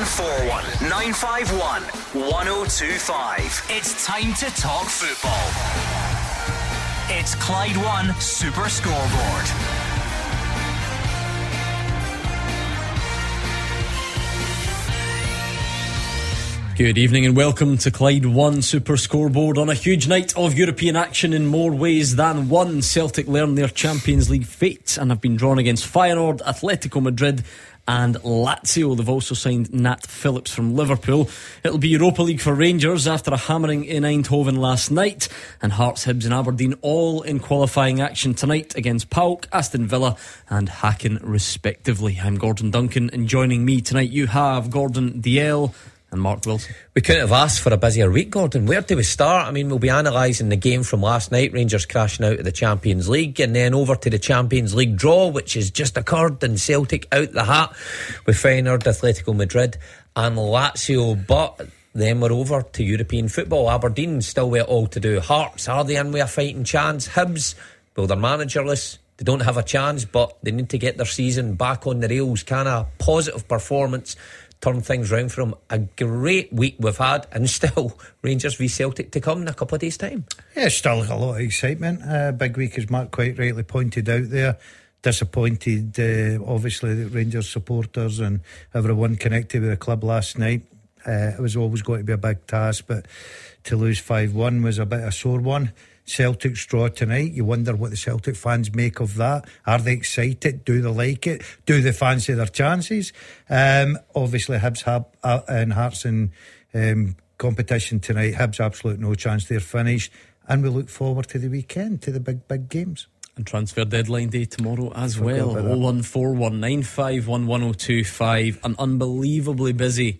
0141 951 1025. It's time to talk football. It's Clyde One Super Scoreboard. Good evening and welcome to Clyde One Super Scoreboard on a huge night of European action in more ways than one. Celtic learn their Champions League fate and have been drawn against Feyenoord, Atletico Madrid, and Lazio. They've also signed Nat Phillips from Liverpool. It'll be Europa League for Rangers after a hammering in Eindhoven last night, and Hearts, Hibs, and Aberdeen all in qualifying action tonight against PAOK, Aston Villa, and Häcken, respectively. I'm Gordon Duncan, and joining me tonight you have Gordon Dalziel and Mark Wilson. We couldn't have asked for a busier week, Gordon. Where do we start? I mean, we'll be analysing the game from last night, Rangers crashing out of the Champions League, and then over to the Champions League draw, which has just occurred, and Celtic out the hat with Feyenoord, Atletico Madrid, and Lazio. But then we're over to European football. Aberdeen still with it all to do. Hearts, are they in with a fighting chance? Hibs, well, they're managerless. They don't have a chance, but they need to get their season back on the rails. Kind of positive performance turn things round from a great week we've had, and still Rangers v Celtic to come in a couple of days' time. Yeah, still a lot of excitement. Uh, big week, as Mark quite rightly pointed out there. Disappointed, uh, obviously, the Rangers supporters and everyone connected with the club last night. Uh, it was always going to be a big task, but to lose 5 1 was a bit of a sore one. Celtic's draw tonight. You wonder what the Celtic fans make of that. Are they excited? Do they like it? Do they fancy their chances? Um, obviously, Hibs have uh, and Hearts in um, competition tonight. Hibs absolute no chance. They're finished, and we look forward to the weekend to the big big games. And transfer deadline day tomorrow as well. 01419511025. An unbelievably busy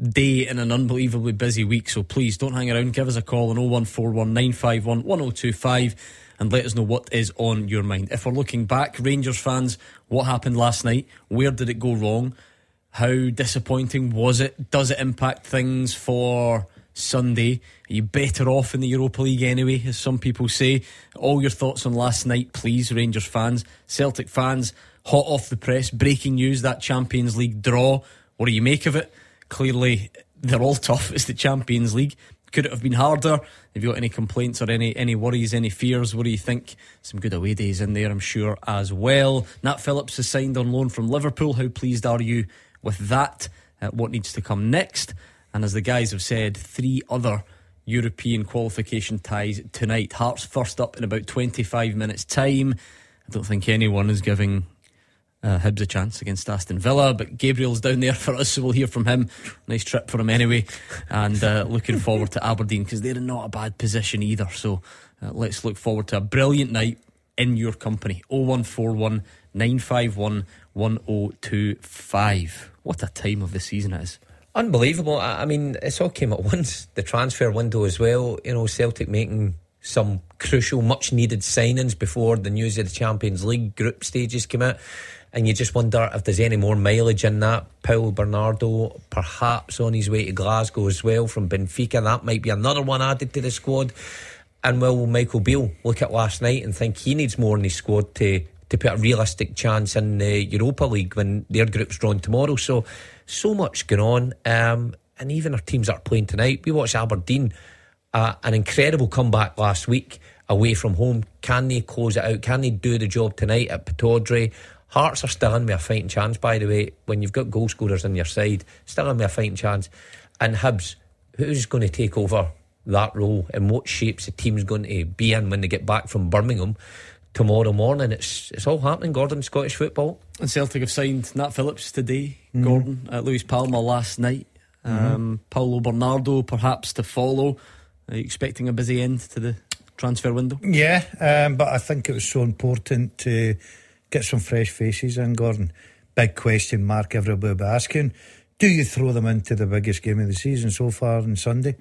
day in an unbelievably busy week. So please don't hang around. Give us a call on 01419511025 and let us know what is on your mind. If we're looking back, Rangers fans, what happened last night? Where did it go wrong? How disappointing was it? Does it impact things for Sunday? Are you better off in the Europa League anyway, as some people say? All your thoughts on last night, please, Rangers fans. Celtic fans, hot off the press, breaking news that Champions League draw. What do you make of it? Clearly, they're all tough. It's the Champions League. Could it have been harder? Have you got any complaints or any any worries, any fears? What do you think? Some good away days in there, I'm sure, as well. Nat Phillips has signed on loan from Liverpool. How pleased are you with that? Uh, what needs to come next? And as the guys have said, three other European qualification ties tonight. Hearts first up in about 25 minutes' time. I don't think anyone is giving uh, Hibs a chance against Aston Villa, but Gabriel's down there for us, so we'll hear from him. Nice trip for him anyway, and uh, looking forward to Aberdeen because they're in not a bad position either. So uh, let's look forward to a brilliant night in your company. 0141 951 1025. What a time of the season it is. Unbelievable. I mean, it's all came at once. The transfer window as well. You know, Celtic making some crucial, much needed signings before the news of the Champions League group stages came out and you just wonder if there's any more mileage in that. Paulo Bernardo, perhaps on his way to Glasgow as well from Benfica. That might be another one added to the squad. And will Michael Beale look at last night and think he needs more in his squad to, to put a realistic chance in the Europa League when their group's drawn tomorrow? So, so much going on. Um, and even our teams that are playing tonight. We watched Aberdeen, uh, an incredible comeback last week away from home. Can they close it out? Can they do the job tonight at Pittodrie? Hearts are still in with a fighting chance, by the way. When you've got goal scorers on your side, still in with a fighting chance. And Hibs, who's going to take over that role and what shapes the team's going to be in when they get back from Birmingham tomorrow morning? It's it's all happening, Gordon, Scottish football. And Celtic have signed Nat Phillips today, mm. Gordon, at Luis Palma last night. Mm-hmm. Um, Paulo Bernardo perhaps to follow. Are you expecting a busy end to the transfer window? Yeah, um, but I think it was so important to get some fresh faces in, Gordon. Big question mark everybody will be asking. Do you throw them into the biggest game of the season so far on Sunday?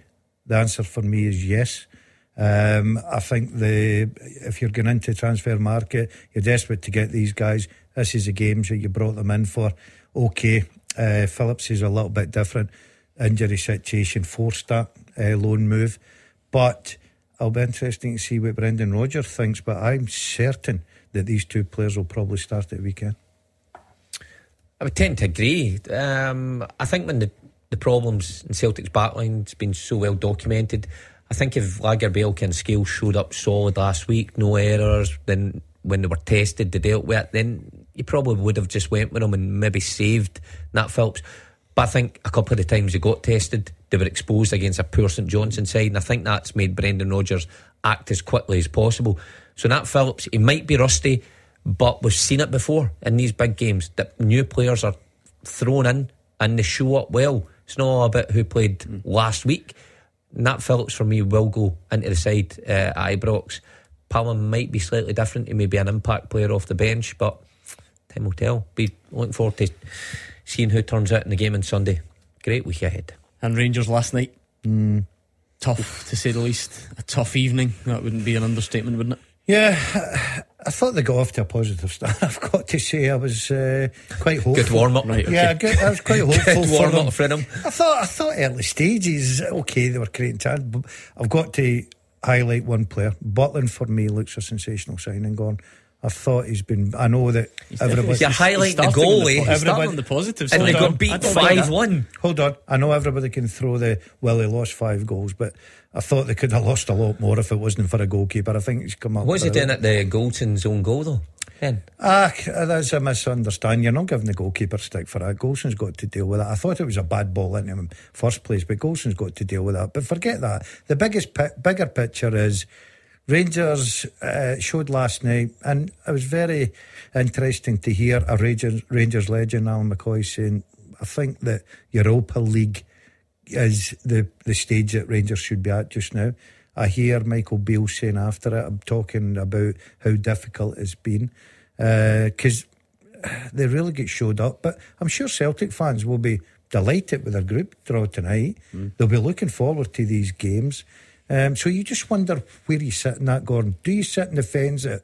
The answer for me is yes. Um, I think the if you're going into transfer market, you're desperate to get these guys. This is the games that you brought them in for. Okay, uh, Phillips is a little bit different. Injury situation forced that uh, loan move, but it'll be interesting to see what Brendan Rodgers thinks. But I'm certain that these two players will probably start at the weekend. I would tend to agree. Um, I think when the, the problems in Celtic's backline's been so well documented, I think if Lagerbielke and Scales showed up solid last week, no errors, then when they were tested, they dealt with it, then you probably would have just went with them and maybe saved Nat Phillips. But I think a couple of the times they got tested, they were exposed against a poor St Johnstone side, and I think that's made Brendan Rodgers act as quickly as possible. So Nat Phillips, he might be rusty, but we've seen it before in these big games that new players are thrown in and they show up well. It's not all about who played mm. last week. Nat Phillips for me will go into the side uh, at Ibrox. Palma might be slightly different. He may be an impact player off the bench, but time will tell. Be looking forward to seeing who turns out in the game on Sunday. Great week ahead. And Rangers last night. Mm. Tough to say the least. A tough evening. That wouldn't be an understatement, wouldn't it? Yeah, I thought they got off to a positive start. I've got to say, I was uh, quite hopeful. Good warm up, right? Okay. Yeah, good, I was quite hopeful good warm up for them. I thought, I thought early stages, okay, they were creating chance. But I've got to highlight one player. Butland for me looks a sensational signing. Gone. I thought he's been. I know that he's everybody. You're highlighting the goalie. The, everybody on the positives, and they got beat five one. Hold on, I know everybody can throw the well. They lost five goals, but I thought they could have lost a lot more if it wasn't for a goalkeeper. I think he's come up. What's he doing at the Goldson's own goal though? Then? Ah, that's a misunderstanding. You're not giving the goalkeeper stick for that. Goldson's got to deal with that. I thought it was a bad ball into him first place, but Goldson's got to deal with that. But forget that. The biggest, bigger picture is Rangers uh, showed last night, and it was very interesting to hear a Rangers, Rangers legend, Ally McCoist, saying, I think that Europa League is the, the stage that Rangers should be at just now. I hear Michael Beale saying after it, I'm talking about how difficult it's been because uh, they really get showed up. But I'm sure Celtic fans will be delighted with their group draw tonight. Mm. They'll be looking forward to these games. Um, so you just wonder where you sit in that, Gordon. Do you sit in the fence that,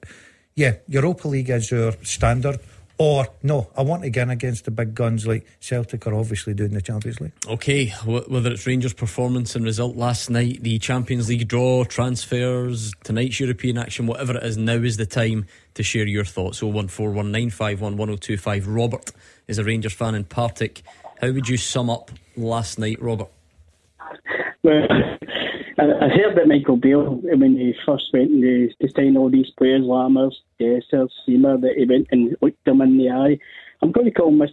yeah, Europa League is your standard, or no, I want to get against the big guns like Celtic are obviously doing the Champions League. Okay, whether it's Rangers' performance and result last night, the Champions League draw, transfers, tonight's European action, whatever it is, now is the time to share your thoughts. 01419511025. Robert is a Rangers fan in Partick. How would you sum up last night, Robert? Well, I, heard that Michael Beale when he first went to, to sign all these players, Lammers, Dessers, Sima, that he went and looked them in the eye. I'm going to call uh,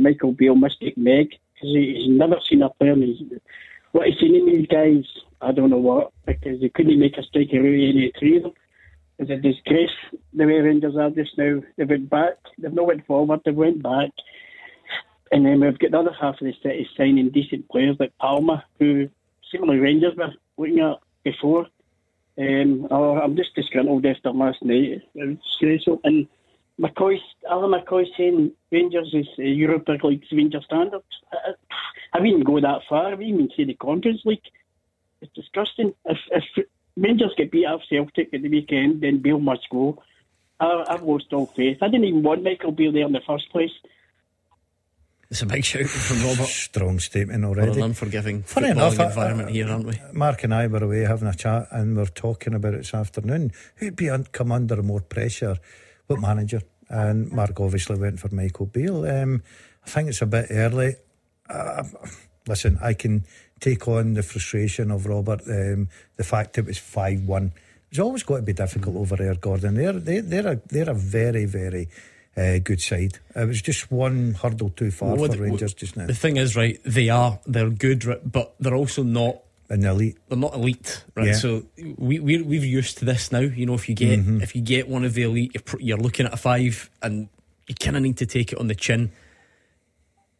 Michael Beale Mystic Meg because he, he's never seen a player. And he's, what he's seen in these guys, I don't know what, because he couldn't make a strike out any three of them. It's a disgrace the way Rangers are just now. They went back, they've not went forward, they went back. And then we've got the other half of the city signing decent players like Palma, who similarly Rangers were looking at before. Um, I'm just disgruntled after last night. It was disgraceful. And McCoist, Ally McCoist saying Rangers is uh, Europa League's Rangers standards. I, I wouldn't go that far. I wouldn't even say the Conference League. It's disgusting. If, if Rangers get beat up Celtic at the weekend, then Beale must go. I, I've lost all faith. I didn't even want Michael Beale there in the first place. It's a big shout from Robert. Strong statement already. What an unforgiving Funny enough, environment here, aren't we? Mark and I were away having a chat and we are talking about it this afternoon. Who'd be un- come under more pressure? What manager? And Mark obviously went for Michael Beale. Um, I think it's a bit early. Uh, listen, I can take on the frustration of Robert, um, the fact it was 5 1. It's always got to be difficult over there, Gordon. They're, they, they're, a, they're a very, very uh, good side. It was just one hurdle too far well, for Rangers just now. The thing is, right, they are, they're good, but they're also not an elite. They're not elite, right? Yeah. So we we we've used to this now. You know, if you get mm-hmm. if you get one of the elite, you're, you're looking at a five, and you kind of need to take it on the chin.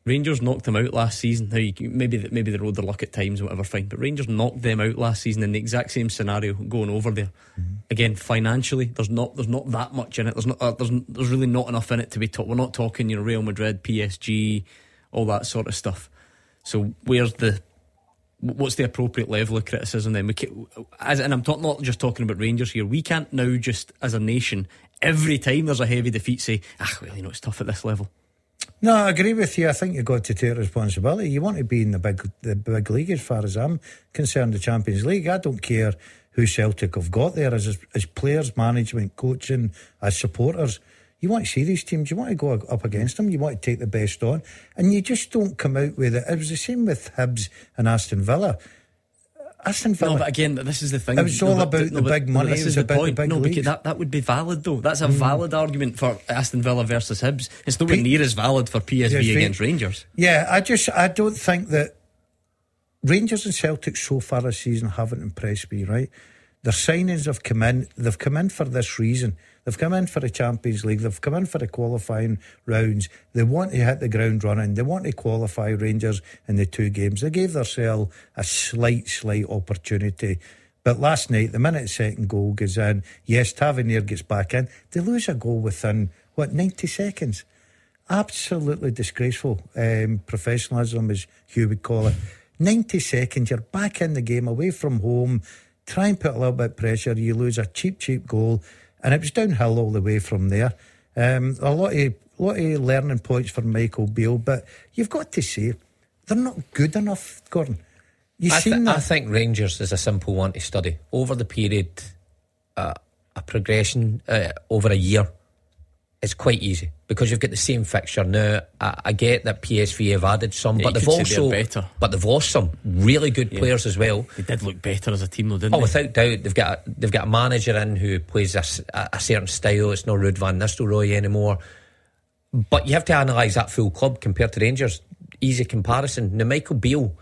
Rangers knocked them out last season. Now, you, maybe maybe they rode their luck at times, whatever, fine. But Rangers knocked them out last season in the exact same scenario going over there. Mm-hmm. Again, financially, there's not there's not that much in it. There's not uh, there's there's really not enough in it to be taught. We're not talking you know Real Madrid, PSG, all that sort of stuff. So where's the what's the appropriate level of criticism then? We can, as and I'm talk, not just talking about Rangers here. We can't now just as a nation every time there's a heavy defeat say, ah, well, you know, it's tough at this level. No, I agree with you. I think you've got to take responsibility. You want to be in the big the big league as far as I'm concerned, the Champions League. I don't care who Celtic have got there as as players, management, coaching, as supporters. You want to see these teams, you want to go up against them, you want to take the best on, and you just don't come out with it. It was the same with Hibs and Aston Villa. Aston Villa. No, but again, this is the thing. It was no, all about no, the big no, money, this it is the about the point. big no, because that, that would be valid though. That's a hmm. valid argument for Aston Villa versus Hibs. It's nowhere P- near as valid for PSV PSV. against Rangers. Yeah, I just I don't think that Rangers and Celtic so far this season haven't impressed me. Right, their signings have come in. They've come in for this reason. They've come in for the Champions League. They've come in for the qualifying rounds. They want to hit the ground running. They want to qualify Rangers in the two games. They gave themselves a slight, slight opportunity. But last night, the minute second goal goes in, yes, Tavernier gets back in. They lose a goal within, what, 90 seconds? absolutely disgraceful um, professionalism, as Hugh would call it. 90 seconds, you're back in the game, away from home, try and put a little bit of pressure, you lose a cheap, cheap goal, and it was downhill all the way from there. Um, a lot of, lot of learning points for Michael Beale, but you've got to say, they're not good enough, Gordon. You've I, seen th- that. I think Rangers is a simple one to study over the period. Uh, a progression uh, over a year is quite easy because you've got the same fixture now. I, I get that PSV have added some, Yeah, but they've also better. but they've lost some really good players as well. They did look better as a team, though, didn't they? Oh, they? without doubt, they've got a, they've got a manager in who plays a certain style. It's not Ruud van Nistelrooy anymore. But you have to analyse that full club compared to Rangers. Easy comparison. Now, Michael Beale,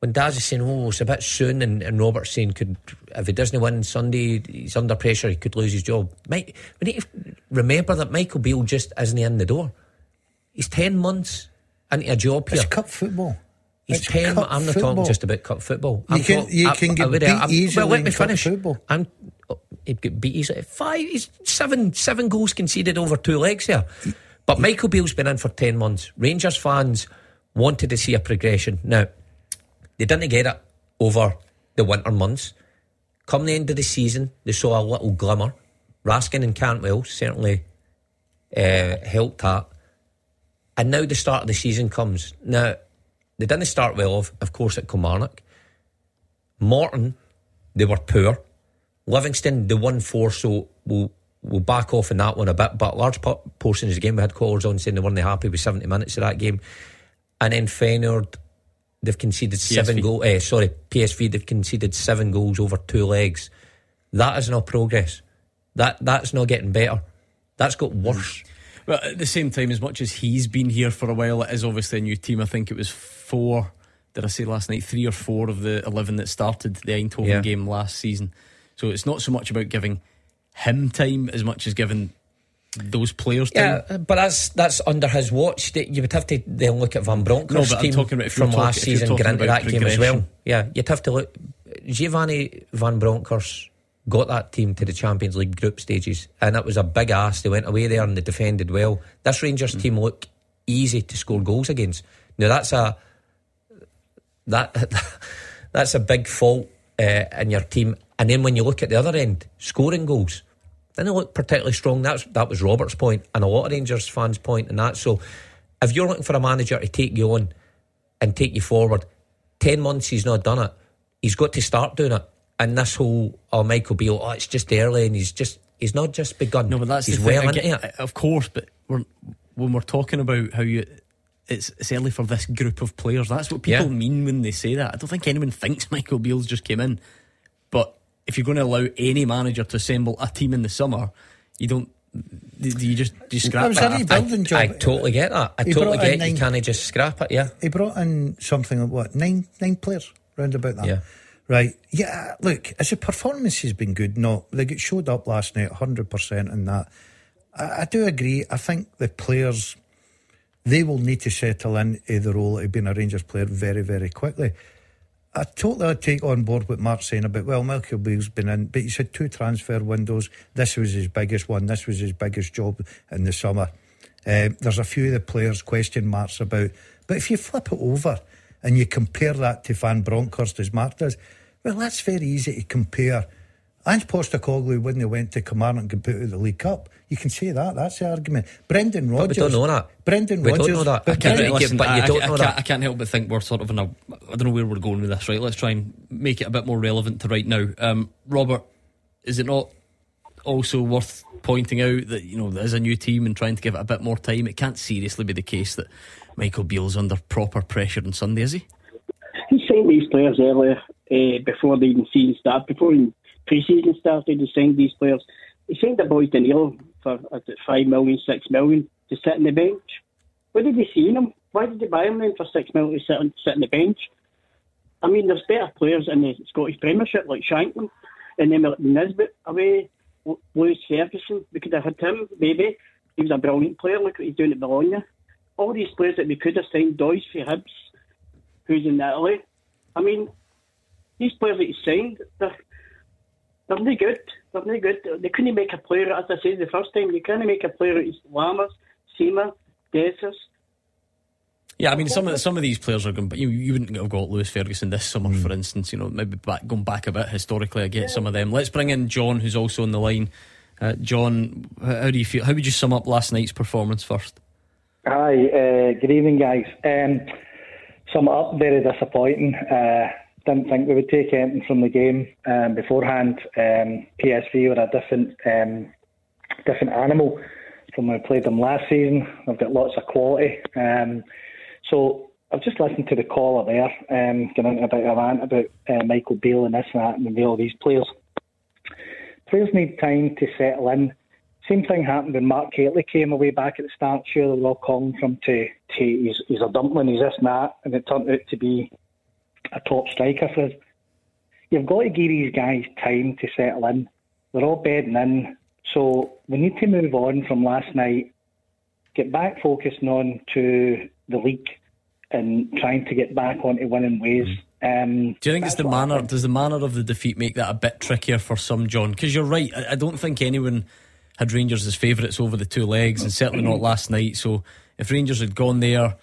when Daz is saying, "Oh, it's a bit soon," and, and Robert's saying, "Could if he doesn't win Sunday, he's under pressure. He could lose his job." Mike, we need to remember that Michael Beale just isn't in the door. He's ten months into a job here. it's cup football. He's It's ten. I'm not football. talking just about cup football. You I'm can- talk- you I- can I get would- beat I'm- easily Well, let me cup finish. football. I'm. oh, He'd get beat easily. Five. He's seven. Seven goals conceded over two legs here. But Michael Beale's been in for ten months. Rangers fans wanted to see a progression. Now they didn't get it over the winter months. Come the end of the season, they saw a little glimmer. Raskin and Cantwell certainly uh, helped that. And now the start of the season comes. Now, they didn't start well, of, of course, at Kilmarnock. Morton, they were poor. Livingston, they won four, so we'll, we'll back off in that one a bit. But large portions of the game, we had callers on saying they weren't happy with 70 minutes of that game. And then Feyenoord, they've conceded seven PSV. goals. Eh, sorry, PSV, they've conceded seven goals over two legs. That is not progress. That That's not getting better. That's got worse. Well, at the same time, as much as he's been here for a while, it is obviously a new team. I think it was four, did I say last night? Three or four of the 11 that started the Eindhoven Yeah. game last season. So it's not so much about giving him time as much as giving those players. Yeah, but that's that's under his watch. That You would have to then look at Van Bronckhorst's No, but I'm team talking about from talking- last season, talking get into about that game as well. Yeah, you'd have to look. Giovanni Van Bronckhorst got that team to the Champions League group stages, and it was a big ass. They went away there and they defended well. This Rangers Mm. team look easy to score goals against. Now that's a that that's a big fault uh, in your team. And then when you look at the other end, scoring goals didn't look particularly strong. That's that was Robert's point and a lot of Rangers fans' point and that. So if you're looking for a manager to take you on and take you forward, ten months he's not done it. He's got to start doing it. And this whole oh Michael Beale, oh it's just early and he's just he's not just begun. No, but that's he's well thing. into it. Uh, of course, but we're, when we're talking about how you. It's, it's early for this group of players. That's what people Yeah. mean when they say that. I don't think anyone thinks Michael Beale's just came in. If you're going to allow any manager to assemble a team in the summer, you don't. Do do you just do you scrap that a job. I totally get that. I He totally get nine- you can't just scrap it. Yeah, He brought in something like what nine nine players round about that. Yeah. Right. Yeah. Look, as a performance has been good. No, they get showed up last night, hundred percent in that. I, I do agree. I think the players they will need to settle into the role of being a Rangers player very, very quickly. I totally take on board what Mark's saying about well, Michael Beale's been in, but he's had two transfer windows. This was his biggest one. This was his biggest job in the summer. Um, there's a few of the players question marks about, but if you flip it over and you compare that to Van Bronckhorst as Mark does, well, that's very easy to compare. Ange Postecoglou, when they went to Kilmarnock and put out the League Cup, you can say that. That's the argument. Brendan Rodgers. But we don't know that. Brendan We don't Rodgers. know that. but I can't Brendan- really Listen, but you I, don't I, know I that. Can't, I can't help but think we're sort of in a. I don't know where we're going with this. Right, let's try and make it a bit more relevant to right now. Um, Robert, is it not also worth pointing out that you know there's a new team and trying to give it a bit more time. It can't seriously be the case that Michael Beale's under proper pressure on Sunday, is he? He signed these players earlier uh, before the even season started, before the pre-season started. He signed these players. He signed the boys Danilo for uh, five million, six million to sit on the bench. What did he see in him? Why did they buy him then for six million to sit on, sit on the bench? I mean, there's better players in the Scottish Premiership like Shankland and then Nisbet away, Lewis Ferguson. We could have had him, maybe. He was a brilliant player. Look what he's doing at Bologna. All these players that we could have signed, Doise for Hibs, who's in Italy. I mean, these players that he signed, they're, they're good. They're good. They couldn't make a player, as I said the first time, they couldn't make a player out of Lammers, Sima, Dessers. Yeah, I mean some of some of these players are going, but you you wouldn't have got Lewis Ferguson this summer, mm. for instance. You know, maybe back going back a bit historically, I get yeah. some of them. Let's bring in John, who's also on the line. Uh, John, how do you feel? How would you sum up last night's performance first? Hi, uh, good evening, guys. Um, sum up very disappointing. Uh, didn't think we would take anything from the game um, beforehand. Um, PSV were a different um, different animal from when we played them last season. They've got lots of quality. Um, so I've just listened to the caller there, um, getting about a rant about uh, Michael Beale and this and that, and all these players. Players need time to settle in. Same thing happened when Mark Hateley came away back at the start. Sure, they were all calling for him to, to he's, he's a dumpling, he's this and that, and it turned out to be a top striker for us. You've got to give these guys time to settle in. They're all bedding in. So we need to move on from last night, get back focusing on to the league and trying to get back onto winning ways. Um, Do you think it's the manner? Does the manner of the defeat make that a bit trickier for some, John? Because you're right. I, I, don't think anyone had Rangers as favourites over the two legs, and certainly not last night. So if Rangers had gone there,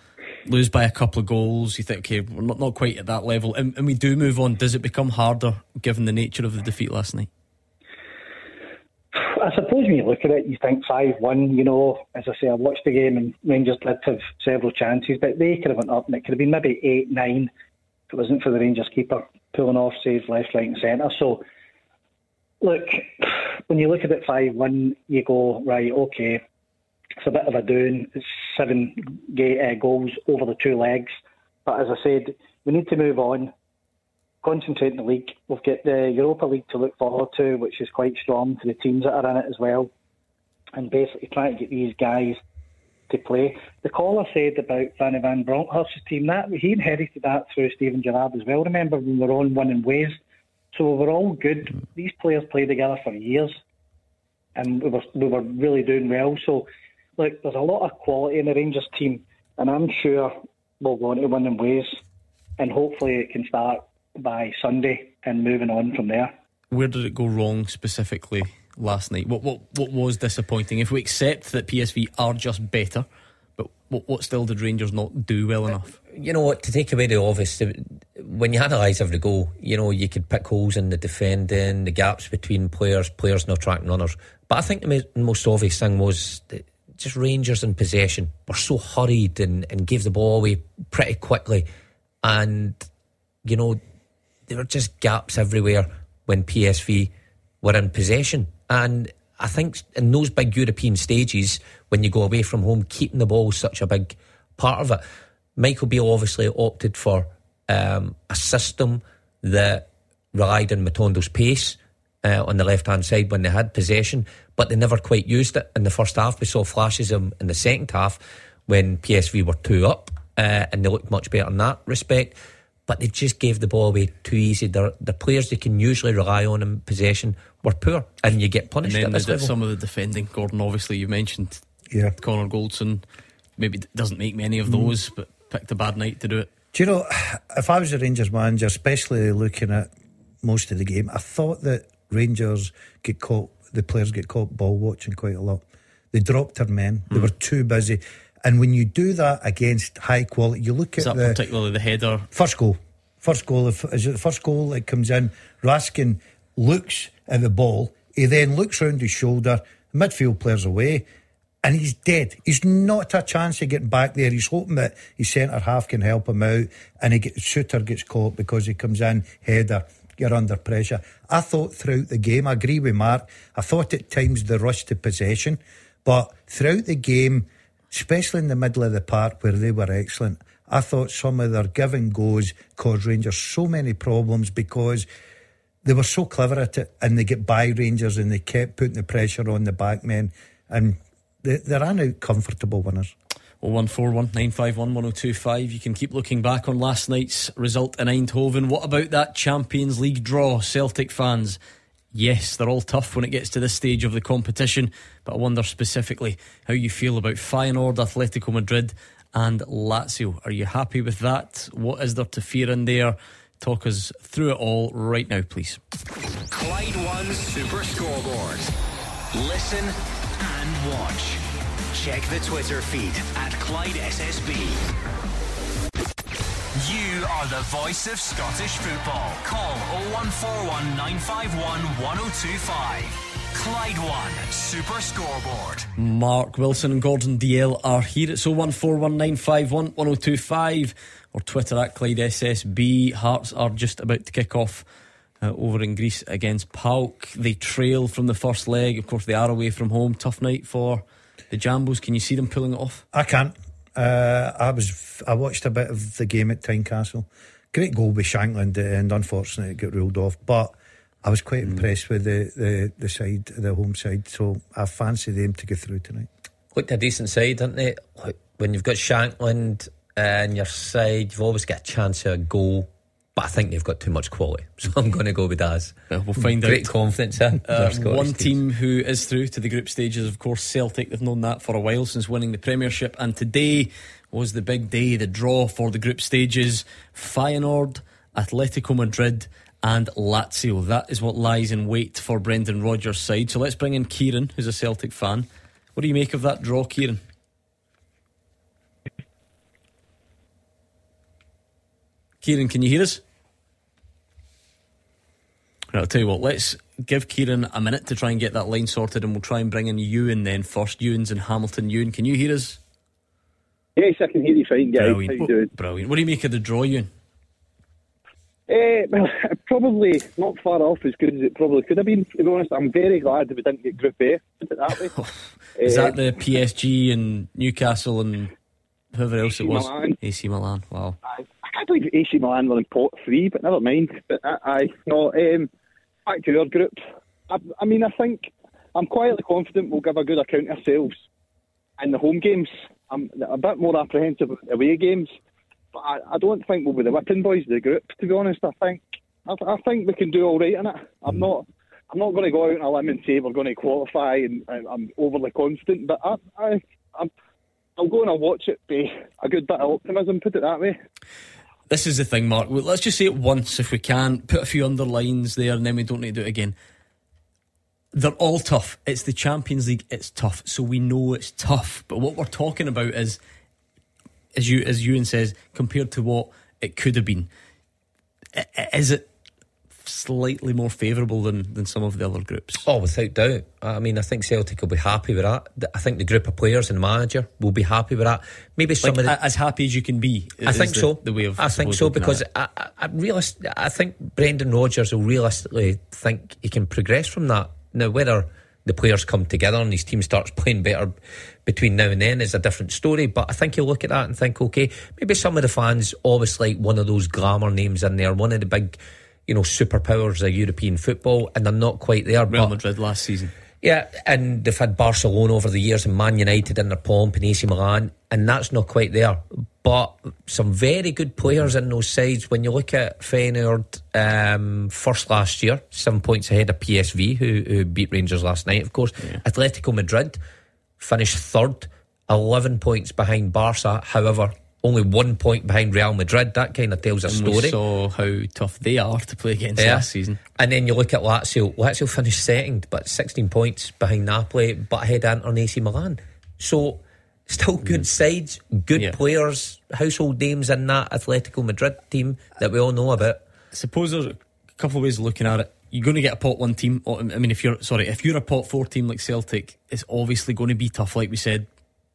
lose by a couple of goals, you think, okay, we're not, not quite at that level, and, and we do move on. Does it become harder given the nature of the defeat last night? I suppose when you look at it, you think 5 1. You know, as I say, I watched the game and Rangers did have several chances, but they could have went up and it could have been maybe 8 9 if it wasn't for the Rangers keeper pulling off saves left, right, and centre. So, look, when you look at it 5 1, you go, right, okay, it's a bit of a doing. It's seven uh, goals over the two legs. But as I said, we need to move on concentrate in the league. We've got the Europa League to look forward to, which is quite strong for the teams that are in it as well. And basically trying to get these guys to play. The caller said about Fanny Van Bronckhorst's team that he inherited that through Steven Gerrard as well. Remember when we were on winning ways, so we were all good. These players played together for years, and we were we were really doing well. So, look, there's a lot of quality in the Rangers team, and I'm sure we'll go on to winning ways, and hopefully it can start by Sunday and moving on from there. Where did it go wrong specifically last night? What what what was disappointing? If we accept that PSV are just better, but what, what still did Rangers not do well enough? You know what? To take away the obvious, when you analyse every goal, you know you could pick holes in the defending, the gaps between players, players not tracking runners. But I think the most obvious thing was just Rangers in possession were so hurried and, and gave the ball away pretty quickly, and you know there were just gaps everywhere when PSV were in possession. And I think in those big European stages, when you go away from home, keeping the ball is such a big part of it. Michael Beale obviously opted for um, a system that relied on Matondo's pace uh, on the left hand side when they had possession, but they never quite used it in the first half. We saw flashes of in the second half when PSV were two up, uh, and they looked much better in that respect but they just gave the ball away too easy. The players they can usually rely on in possession were poor, and you get punished. And then some of the defending, Gordon. Obviously, you mentioned yeah. Connor Goldson. Maybe doesn't make many of those, mm. but picked a bad night to do it. Do you know if I was a Rangers manager, especially looking at most of the game, I thought that Rangers get caught. The players get caught ball watching quite a lot. They dropped their men. They mm. were too busy. And when you do that against high quality, you look is at the particularly the header first goal. First goal is it the first goal that comes in? Raskin looks at the ball. He then looks round his shoulder. Midfield players away, and he's dead. He's not a chance of getting back there. He's hoping that his centre half can help him out, and he gets, Souttar gets caught because he comes in header. You're under pressure. I thought throughout the game, I agree with Mark, I thought at times the rush to possession, but throughout the game, especially in the middle of the park where they were excellent, I thought some of their give and goes caused Rangers so many problems because they were so clever at it and they get by Rangers and they kept putting the pressure on the back men and they, they ran out comfortable winners. 0141 951 1025. You can keep looking back on last night's result in Eindhoven. What about that Champions League draw, Celtic fans? Yes, they're all tough when it gets to this stage of the competition, but I wonder specifically how you feel about Feyenoord, Atletico Madrid, and Lazio. Are you happy with that? What is there to fear in there? Talk us through it all right now, please. Clyde One Super Scoreboard. Listen and watch. Check the Twitter feed at Clyde SSB. You are the voice of Scottish football. Call 0141 951 1025. Clyde One Super Scoreboard. Mark Wilson and Gordon Dalziel are here. It's 01419511025 or Twitter at Clyde SSB. Hearts are just about to kick off uh, over in Greece against PAOK. They trail from the first leg. Of course, they are away from home. Tough night for the Jambos. Can you see them pulling it off? I can't. Uh, I was. I watched a bit of the game at Tynecastle. Great goal by Shankland, and unfortunately it got ruled off. But I was quite mm. impressed with the, the, the side, the home side. So I fancy them to go through tonight. Looked a decent side, didn't they? When you've got Shankland on your side, you've always got a chance of a goal. But I think they've got too much quality, so I'm going to go with Daz. Well, we'll find Great out. Great confidence in uh, one team who is through to the group stages, of course, Celtic. They've known that for a while since winning the Premiership, and today was the big day, the draw for the group stages. Feyenoord, Atletico Madrid, and Lazio. That is what lies in wait for Brendan Rodgers' side. So let's bring in Kieran, who's a Celtic fan. What do you make of that draw, Kieran? Kieran, can you hear us? I'll tell you what, let's give Kieran a minute to try and get that line sorted and we'll try and bring in Ewan then first. Ewan's in Hamilton. Ewan, can you hear us? Yes, I can hear you fine, guys. Brilliant. How you doing? Brilliant. What do you make of the draw, Ewan? Uh, well, probably not far off as good as it probably could have been. To be honest, I'm very glad that we didn't get Group A. Put it that way. Is uh, that the PSG and Newcastle and whoever else it was? Milan. AC Milan. Wow. I, I can't believe AC Milan were in pot three, but never mind. But I, I no. Um, back to our group. I, I mean, I think I'm quietly confident we'll give a good account of ourselves in the home games. I'm a bit more apprehensive about the away games. But I, I don't think we'll be the whipping boys of the group. To be honest, I think I, I think we can do all right in it. I'm mm. not. I'm not going to go out on a limb and say we're going to qualify, and, and I'm overly confident. But I, I, I'm, I'll go and I'll watch it be a good bit of optimism. Put it that way. This is the thing, Mark. Let's just say it once if we can. Put a few underlines there, and then we don't need to do it again. They're all tough. It's the Champions League. It's tough, so we know it's tough. But what we're talking about is as you as Ewan says, compared to what it could have been, is it slightly more favourable than, than some of the other groups? Oh, without doubt. I mean, I think Celtic will be happy with that. I think the group of players and the manager will be happy with that. Maybe some like, of the, as happy as you can be. I think the, so. The way of I think so because I, I, I, realist, I think Brendan Rodgers will realistically think he can progress from that. Now, whether the players come together and his team starts playing better between now and then is a different story. But I think you'll look at that and think, okay, maybe some of the fans always like one of those glamour names in there, one of the big, you know, superpowers of European football, and they're not quite there. Real Madrid last season. Yeah, and they've had Barcelona over the years and Man United in their pomp and AC Milan, and that's not quite there. But some very good players in those sides. When you look at Feyenoord um, first last year, seven points ahead of PSV, who, who beat Rangers last night, of course. Yeah. Atletico Madrid finished third, 11 points behind Barca. However, only one point behind Real Madrid. That kind of tells a story. We saw how tough they are to play against yeah. last season. And then you look at Lazio. Lazio finished second, but 16 points behind Napoli, but ahead of AC Milan. So Still good mm. sides, good yeah. players, household names in that Atletico Madrid team that we all know about. I suppose there's a couple of ways of looking at it. You're going to get a pot one team. I mean, if you're sorry, if you're a pot four team like Celtic, it's obviously going to be tough. Like we said,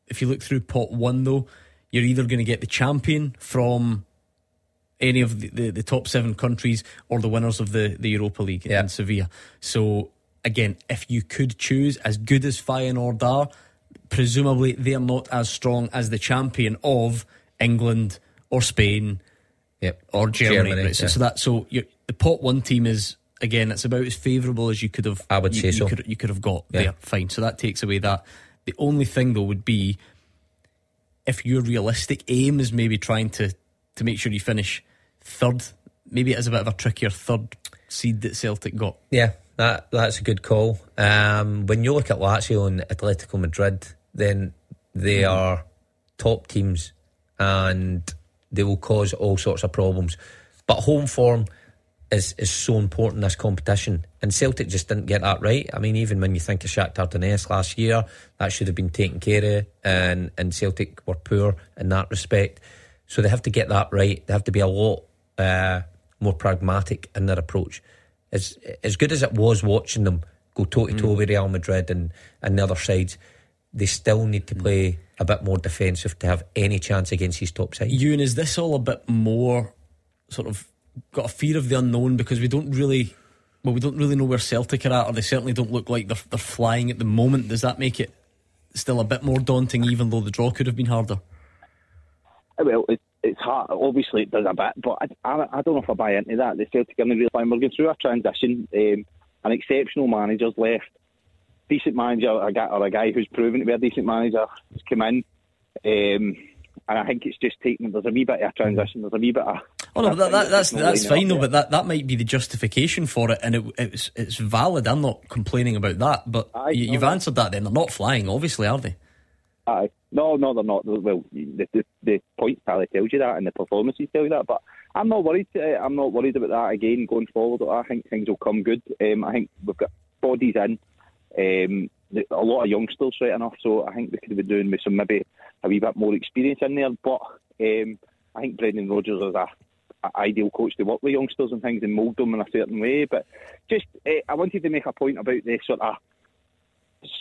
if you look through pot one though, you're either going to get the champion from any of the, the, the top seven countries or the winners of the, the Europa League Yeah. in Sevilla. So again, if you could choose, as good as Feyenoord are, presumably they are not as strong as the champion of England or Spain Yep. or Germany. Germany, right? So, yeah. so that so you the pot one team is again it's about as favourable as you could have. I would you, say you so. Could, you could have got Yeah. there. Fine. So that takes away that. The only thing though would be if your realistic aim is maybe trying to to make sure you finish third. Maybe it is a bit of a trickier third seed that Celtic got. Yeah, that that's a good call. Um, when you look at Lazio and Atletico Madrid, then they are top teams and they will cause all sorts of problems. But home form is is so important this competition, and Celtic just didn't get that right. I mean, even when you think of Shakhtar Donetsk last year, that should have been taken care of, and and Celtic were poor in that respect. So they have to get that right. They have to be a lot uh, more pragmatic in their approach. As as good as it was watching them go toe to toe with Real Madrid and and the other sides, they still need to play a bit more defensive to have any chance against these top sides. Ewan, is this all a bit more sort of got a fear of the unknown because we don't really, well, we don't really know where Celtic are at, or they certainly don't look like they're, they're flying at the moment. Does that make it still a bit more daunting, even though the draw could have been harder? Well, it, it's hard. Obviously, it does a bit, but I, I, I don't know if I buy into that. The Celtic are in the real time. We're going through a transition. Um, an exceptional manager's left. Decent manager, a guy, or a guy who's proven to be a decent manager, has come in. Um, and I think it's just taking. There's a wee bit of a transition. There's a wee bit of. Oh no, that, that, that's that's fine though. But that, that might be the justification for it, and it, it's it's valid. I'm not complaining about that. But Aye, you, you've no. answered that. Then they're not flying, obviously, are they? Aye. No, no, they're not. Well, the, the, the point tally tells you that, and the performances tell you that. But I'm not worried. Uh, I'm not worried about that again going forward. I think things will come good. Um, I think we've got bodies in. Um, a lot of youngsters right enough, so I think we could be doing with some maybe a wee bit more experience in there. But um, I think Brendan Rodgers is a ideal coach to work with youngsters and things and mould them in a certain way. But just, uh, I wanted to make a point about the sort of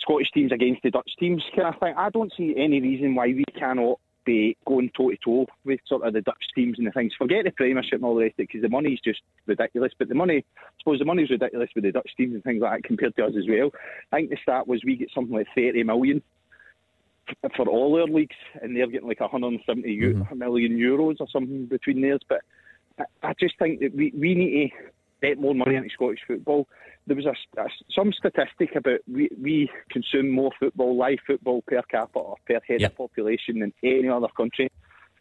Scottish teams against the Dutch teams kind of thing. I don't see any reason why we cannot be going toe to toe with sort of the Dutch teams and the things. Forget the Premiership and all the rest of it because the money's just ridiculous. But the money, I suppose the money's ridiculous with the Dutch teams and things like that compared to us as well. I think the stat was we get something like 30 million for all their leagues and they're getting like 170 eu- million euros or something between theirs. But I, just think that we, we need to bet more money into Scottish football. There was a, a- some statistic about we, we consume more football, live football per capita or per head Yep. of population than any other country.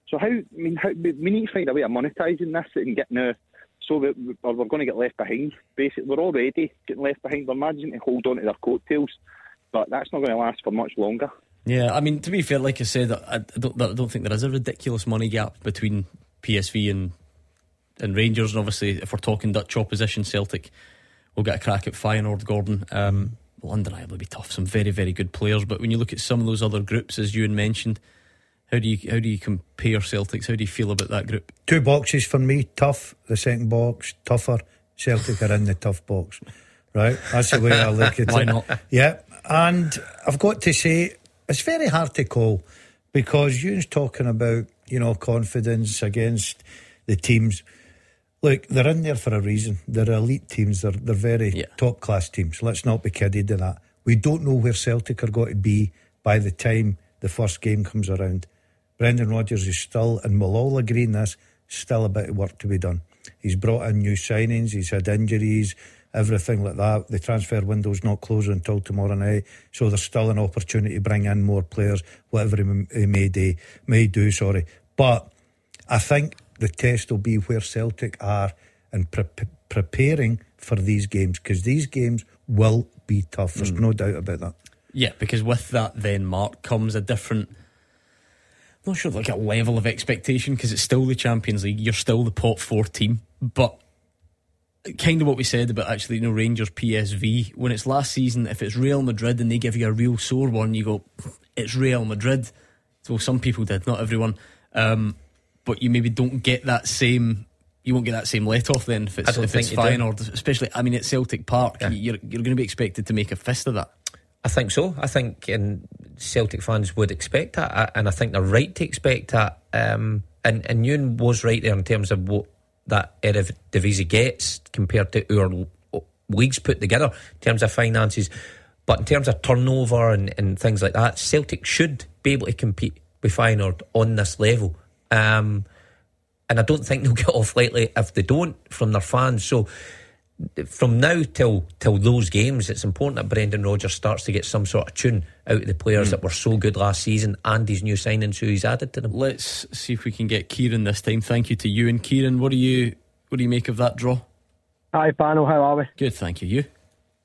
So how I mean, how, we need to find a way of monetising this and getting a so that we- or we're going to get left behind. Basically, we're already getting left behind. We're managing to hold on to their coattails, but that's not going to last for much longer. Yeah, I mean, to be fair, like I said, I don't, I don't think there is a ridiculous money gap between PSV and and Rangers. And obviously, if we're talking Dutch opposition, Celtic will get a crack at Feyenoord. Gordon um, will undeniably be tough. Some very, very good players. But when you look at some of those other groups, as you mentioned, how do you how do you compare Celtics? How do you feel about that group? Two boxes for me, tough. The second box, tougher. Celtic are in the tough box. Right? That's the way I look at Why it. not? Yeah. And I've got to say, it's very hard to call because you're talking about, you know, confidence against the teams. Look, they're in there for a reason. They're elite teams. They're they're very Yeah. top class teams. Let's not be kidded to that. We don't know where Celtic are going to be by the time the first game comes around. Brendan Rodgers is still, and we'll all agree this, still a bit of work to be done. He's brought in new signings, he's had injuries, everything like that. The transfer window's not closing until tomorrow night, so there's still an opportunity to bring in more players, whatever he he may do. May do, sorry. But I think the test will be where Celtic are in pre- preparing for these games, because these games will be tough. There's no doubt about that. Yeah, because with that, then Mark comes a different. I'm not sure like a level of expectation because it's still the Champions League. You're still the pot four team, but kind of what we said about actually, you know, Rangers PSV. When it's last season, if it's Real Madrid and they give you a real sore one, you go, it's Real Madrid. So some people did, not everyone. Um, but you maybe don't get that same. You won't get that same let off then if it's if it's do. Feyenoord, especially. I mean, at Celtic Park, Yeah. you're you're going to be expected to make a fist of that. I think so. I think and Celtic fans would expect that, uh, and I think they're right to expect that. Um, and and Ewan was right there in terms of what that Eredivisie gets compared to our leagues put together in terms of finances. But in terms of turnover and, and things like that, Celtic should be able to compete with Feyenoord on this level. Um, and I don't think they'll get off lightly if they don't from their fans. So from now till till those games, it's important that Brendan Rodgers starts to get some sort of tune out of the players mm. that were so good last season and these new signings who he's added to them. Let's see if we can get Kieran this time. Thank you to you and Kieran. What do you what do you make of that draw? Hi, panel. How are we? Good, thank you. You?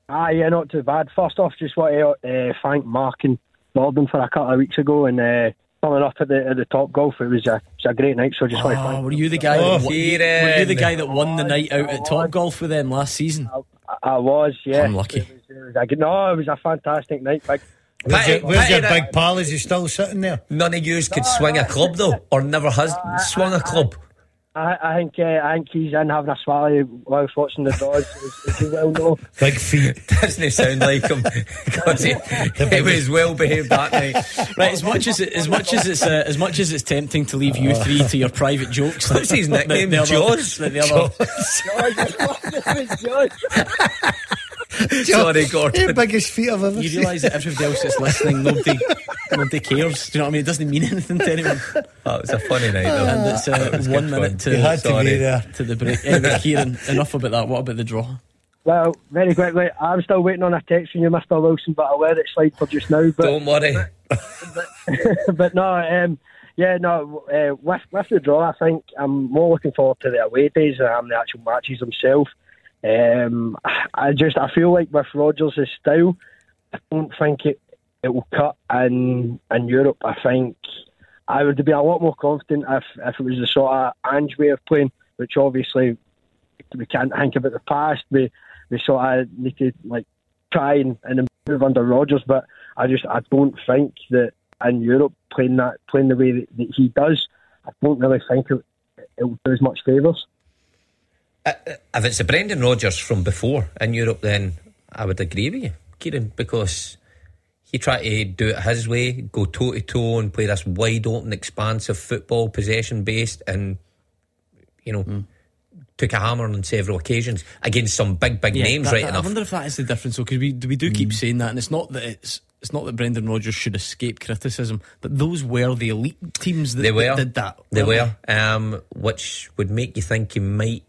Ah, yeah, not too bad. First off, just want to uh, thank Mark and Gordon for a couple of weeks ago and. Uh, coming up at the at the top golf. It was a, it was a great night. So I just ah, oh, want to thank were you the guy? Oh, that, were you the guy that won the night out at Top Golf with them last season? I, I was. Yeah, unlucky. It was, it was a, no, it was a fantastic night. Big. Where's, your, where's your big pal? Is he still sitting there? None of yous could swing a club though, or never has swung a club. I, I think uh, I think he's in having a swally whilst watching the dogs, as, as you well know. Big feet. Doesn't sound like him? Because he, he was well behaved that night. Right, as much as it, as much as it's uh, as much as it's tempting to leave you three to your private jokes. What's his nickname? The, the Jaws. Other, the Jaws. Sorry, Gordon. The biggest feet I've ever You realise that everybody else that's listening, nobody, nobody cares. Do you know what I mean? It doesn't mean anything to anyone. Oh, it's a funny night, though. And it's uh, one minute to, had to, be there. to the break. Anyway, Kieran, enough about that. What about the draw? Well, very quickly, I'm still waiting on a text from you, Mr. Wilson, but I'll let it slide for just now. But, Don't worry. But, but no, um, yeah, no, uh, with, with the draw, I think I'm more looking forward to the away days than I am the actual matches themselves. Um, I just I feel like with Rodgers' style, I don't think it it will cut in in Europe. I think I would be a lot more confident if if it was the sort of Ange way of playing, which obviously we can't think about the past. We we sort of need to like try and, and improve under Rodgers, but I just I don't think that in Europe playing that playing the way that, that he does, I don't really think it, it will do as much favours. Uh, if it's a Brendan Rodgers from before in Europe, then I would agree with you, Kieran, because he tried to do it his way, go toe to toe, and play this wide open, expansive football, possession based, and you know. Mm. Took a hammer on several occasions against some big, big yeah, names, that, right that, enough. I wonder if that is the difference, though, because we we do keep mm. saying that, and it's not that it's it's not that Brendan Rodgers should escape criticism, but those were the elite teams that, they were. that did that. They were, um, which would make you think he might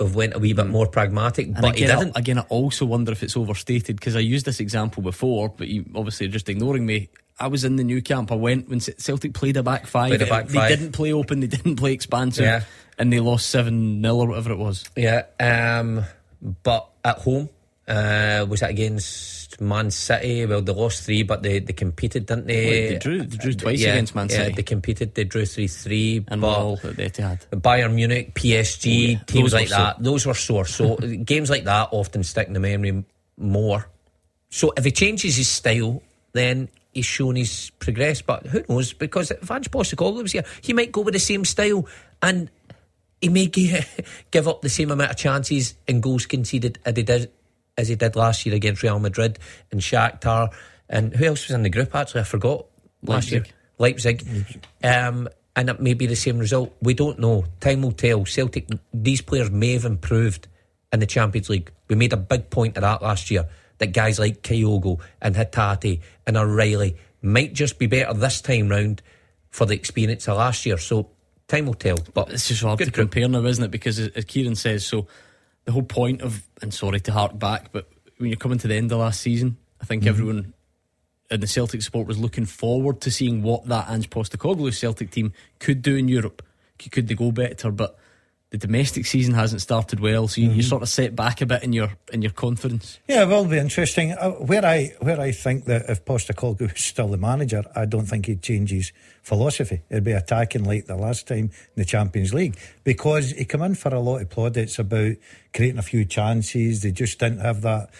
have went a wee bit more pragmatic, and but again, he didn't. I, again, I also wonder if it's overstated because I used this example before, but you obviously are just ignoring me. I was in the Nou Camp. I went when Celtic played a back five. Played a back they five. didn't play open. They didn't play expansive. Yeah. And they lost 7 0 or whatever it was. Yeah. Um, but at home, uh, was that against Man City? Well, they lost three, but they, they competed, didn't they? They drew, they drew twice yeah, against Man City. Yeah, they competed. They drew three three. And all at the Etihad. Bayern Munich, PSG, oh, yeah. teams like that. So. Those were sore. So games like that often stick in the memory more. So if he changes his style, then he's shown he's progressed. But who knows? Because if Ange Postecoglou was here, he might go with the same style and he may give up the same amount of chances and goals conceded as he did as he did last year against Real Madrid and Shakhtar. And who else was in the group? Actually, I forgot last Leipzig. year. Leipzig. Leipzig. Um, and it may be the same result. We don't know. Time will tell. Celtic, these players may have improved in the Champions League. We made a big point of that last year. That guys like Kyogo and Hatate and O'Reilly might just be better this time round for the experience of last year. So time will tell. But it's just hard to compare now, isn't it? Because as Kieran says, so the whole point of, and sorry to hark back, but when you're coming to the end of last season, I think mm-hmm. everyone in the Celtic support was looking forward to seeing what that Ange Postecoglou Celtic team could do in Europe. Could they go better? But the domestic season hasn't started well, so you, mm-hmm. you sort of set back a bit in your in your confidence. Yeah, it will be interesting. Uh, where I where I think that if Postecoglou is still the manager, I don't think he'd change his philosophy. It'd be attacking like the last time in the Champions League because he come in for a lot of plaudits about creating a few chances. They just didn't have that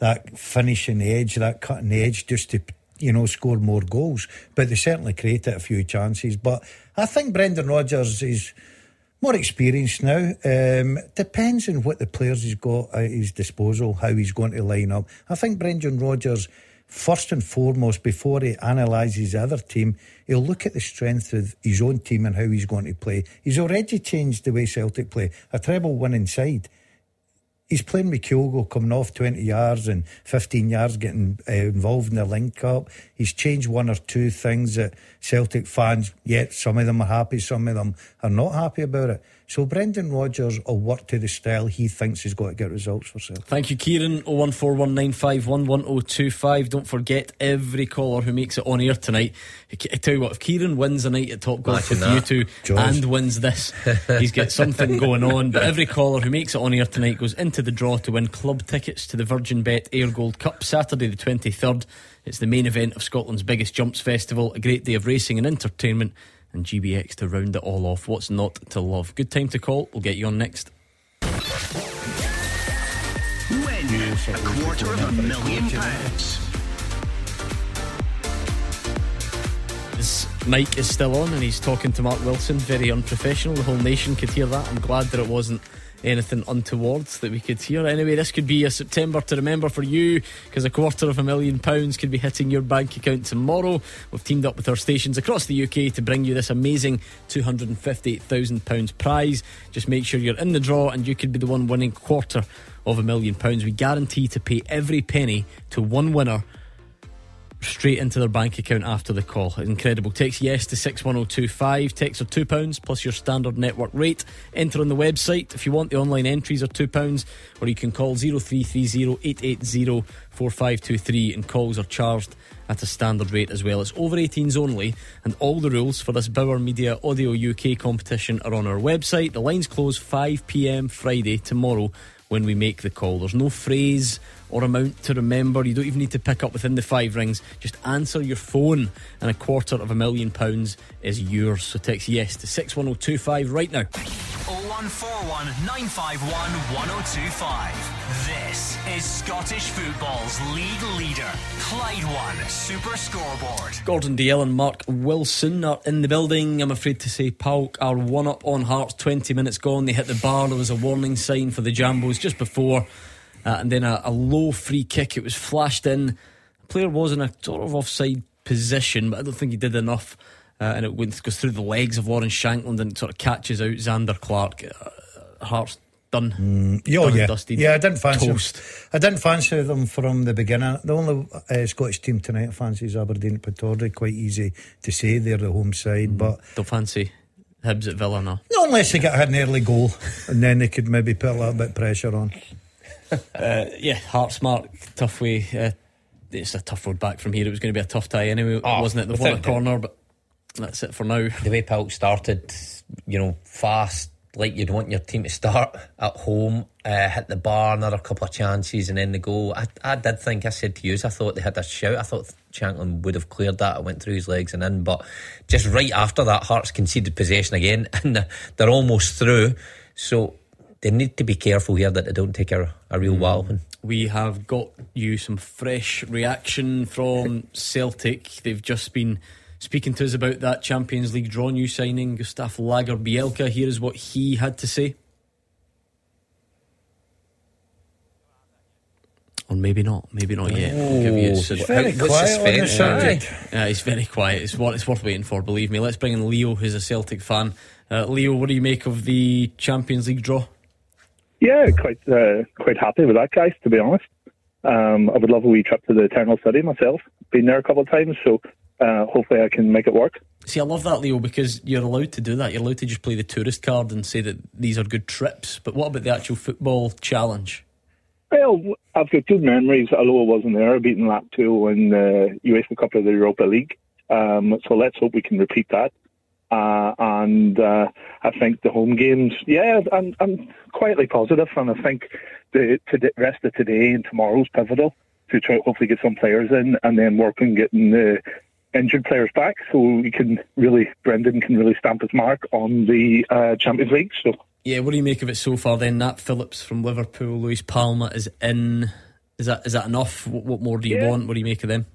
that finishing edge, that cutting edge, just to you know score more goals. But they certainly created a few chances. But I think Brendan Rodgers is more experienced now. Um, depends on what the players he's got at his disposal, how he's going to line up. I think Brendan Rodgers first and foremost, before he analyses the other team, he'll look at the strength of his own team and how he's going to play. He's already changed the way Celtic play. A treble winning inside. He's playing with Kyogo coming off 20 yards and 15 yards, getting uh, involved in the link up. He's changed one or two things that Celtic fans, yet some of them are happy, some of them are not happy about it. So Brendan Rodgers will work to the style he thinks he's got to get results for Celtic. Thank you, Kieran. 01419511025. Don't forget every caller who makes it on air tonight. I tell you what, if Kieran wins a night at Top Golf Imagine with you two and wins this, he's got something going on. But every caller who makes it on air tonight goes into the draw to win club tickets to the Virgin Bet Ayr Gold Cup Saturday the 23rd. It's the main event of Scotland's biggest jumps festival, a great day of racing and entertainment and GBX to round it all off. What's not to love? Good time to call. We'll get you on next. Win a quarter of a million pounds. His mic is still on and he's talking to Mark Wilson. Very unprofessional. The whole nation could hear that. I'm glad that it wasn't anything untoward that we could hear. Anyway, this could be a September to remember for you because a quarter of a million pounds could be hitting your bank account tomorrow. We've teamed up with our stations across the UK to bring you this amazing £250,000 prize. Just make sure you're in the draw and you could be the one winning quarter of a million pounds. We guarantee to pay every penny to one winner straight into their bank account after the call. Incredible. Text yes to 61025. Text are £2 plus your standard network rate. Enter on the website if you want. The online entries are £2 or you can call 0330 880 4523 and calls are charged at a standard rate as well. It's over 18s only and all the rules for this Bauer Media Audio UK competition are on our website. The lines close 5pm Friday tomorrow when we make the call. There's no phrase or amount to remember. You don't even need to pick up within the five rings. Just answer your phone, and a quarter of a million pounds is yours. So text yes to 61025 right now. 0141 951 1025. This is Scottish football's league leader, Clyde One Super Scoreboard. Gordon Dalziel and Mark Wilson are in the building. I'm afraid to say PAOK are one up on Hearts. 20 minutes gone. They hit the bar. There was a warning sign for the Jambos just before. Uh, and then a, a, low free kick. It was flashed in. The player was in a sort of offside position, but I don't think he did enough. Uh, and it went, goes through the legs of Lawrence Shankland and sort of catches out Zander Clark. Uh, Hearts done. Mm, oh, yeah. Yeah, I didn't fancy Toast. Them. I didn't fancy them from the beginning. The only uh, Scottish team tonight I fancy is Aberdeen at Pittodrie. Quite easy to say they're the home side, mm, but. Don't fancy Hibs at Villa now. Not unless they get an early goal and then they could maybe put a little bit of pressure on. uh, yeah, Hearts mark, tough way. Uh, it's a tough road back from here. It was going to be a tough tie anyway, oh, wasn't it? The corner, but that's it for now. The way PAOK started, you know, fast, like you'd want your team to start at home, uh, hit the bar, another couple of chances, and then the goal. I, I did think, I said to you, I thought they had a shout. I thought Shankland would have cleared that. It went through his legs and in, but just right after that, Hearts conceded possession again, and they're almost through. So they need to be careful here that they don't take a, a real mm. walloping. We have got you some fresh reaction from Celtic. They've just been speaking to us about that Champions League draw new signing, Gustav Lagerbielke. Here is what he had to say. Or maybe not, maybe not yet. Oh, you he's very quiet on the subject. Yeah, he's very quiet. It's what it's worth waiting for. Believe me. Let's bring in Leo, who's a Celtic fan. Uh, Leo, what do you make of the Champions League draw? Yeah, quite uh, quite happy with that, guys. To be honest, um, I would love a wee trip to the Eternal City myself. Been there a couple of times, so uh, hopefully I can make it work. See, I love that, Leo, because you're allowed to do that. You're allowed to just play the tourist card and say that these are good trips. But what about the actual football challenge? Well, I've got good memories, although I wasn't there, beating Lazio in the UEFA Cup of the Europa League. Um, so let's hope we can repeat that. Uh, and uh, I think the home games, yeah, I'm, I'm quietly positive, and I think the, the rest of today and tomorrow's pivotal to try hopefully get some players in, and then work on getting the injured players back, so we can really Brendan can really stamp his mark on the uh, Champions League. So yeah, what do you make of it so far? Then Nat Phillips from Liverpool, Luis Palma is in. Is that is that enough? What, what more do you yeah. want? What do you make of them?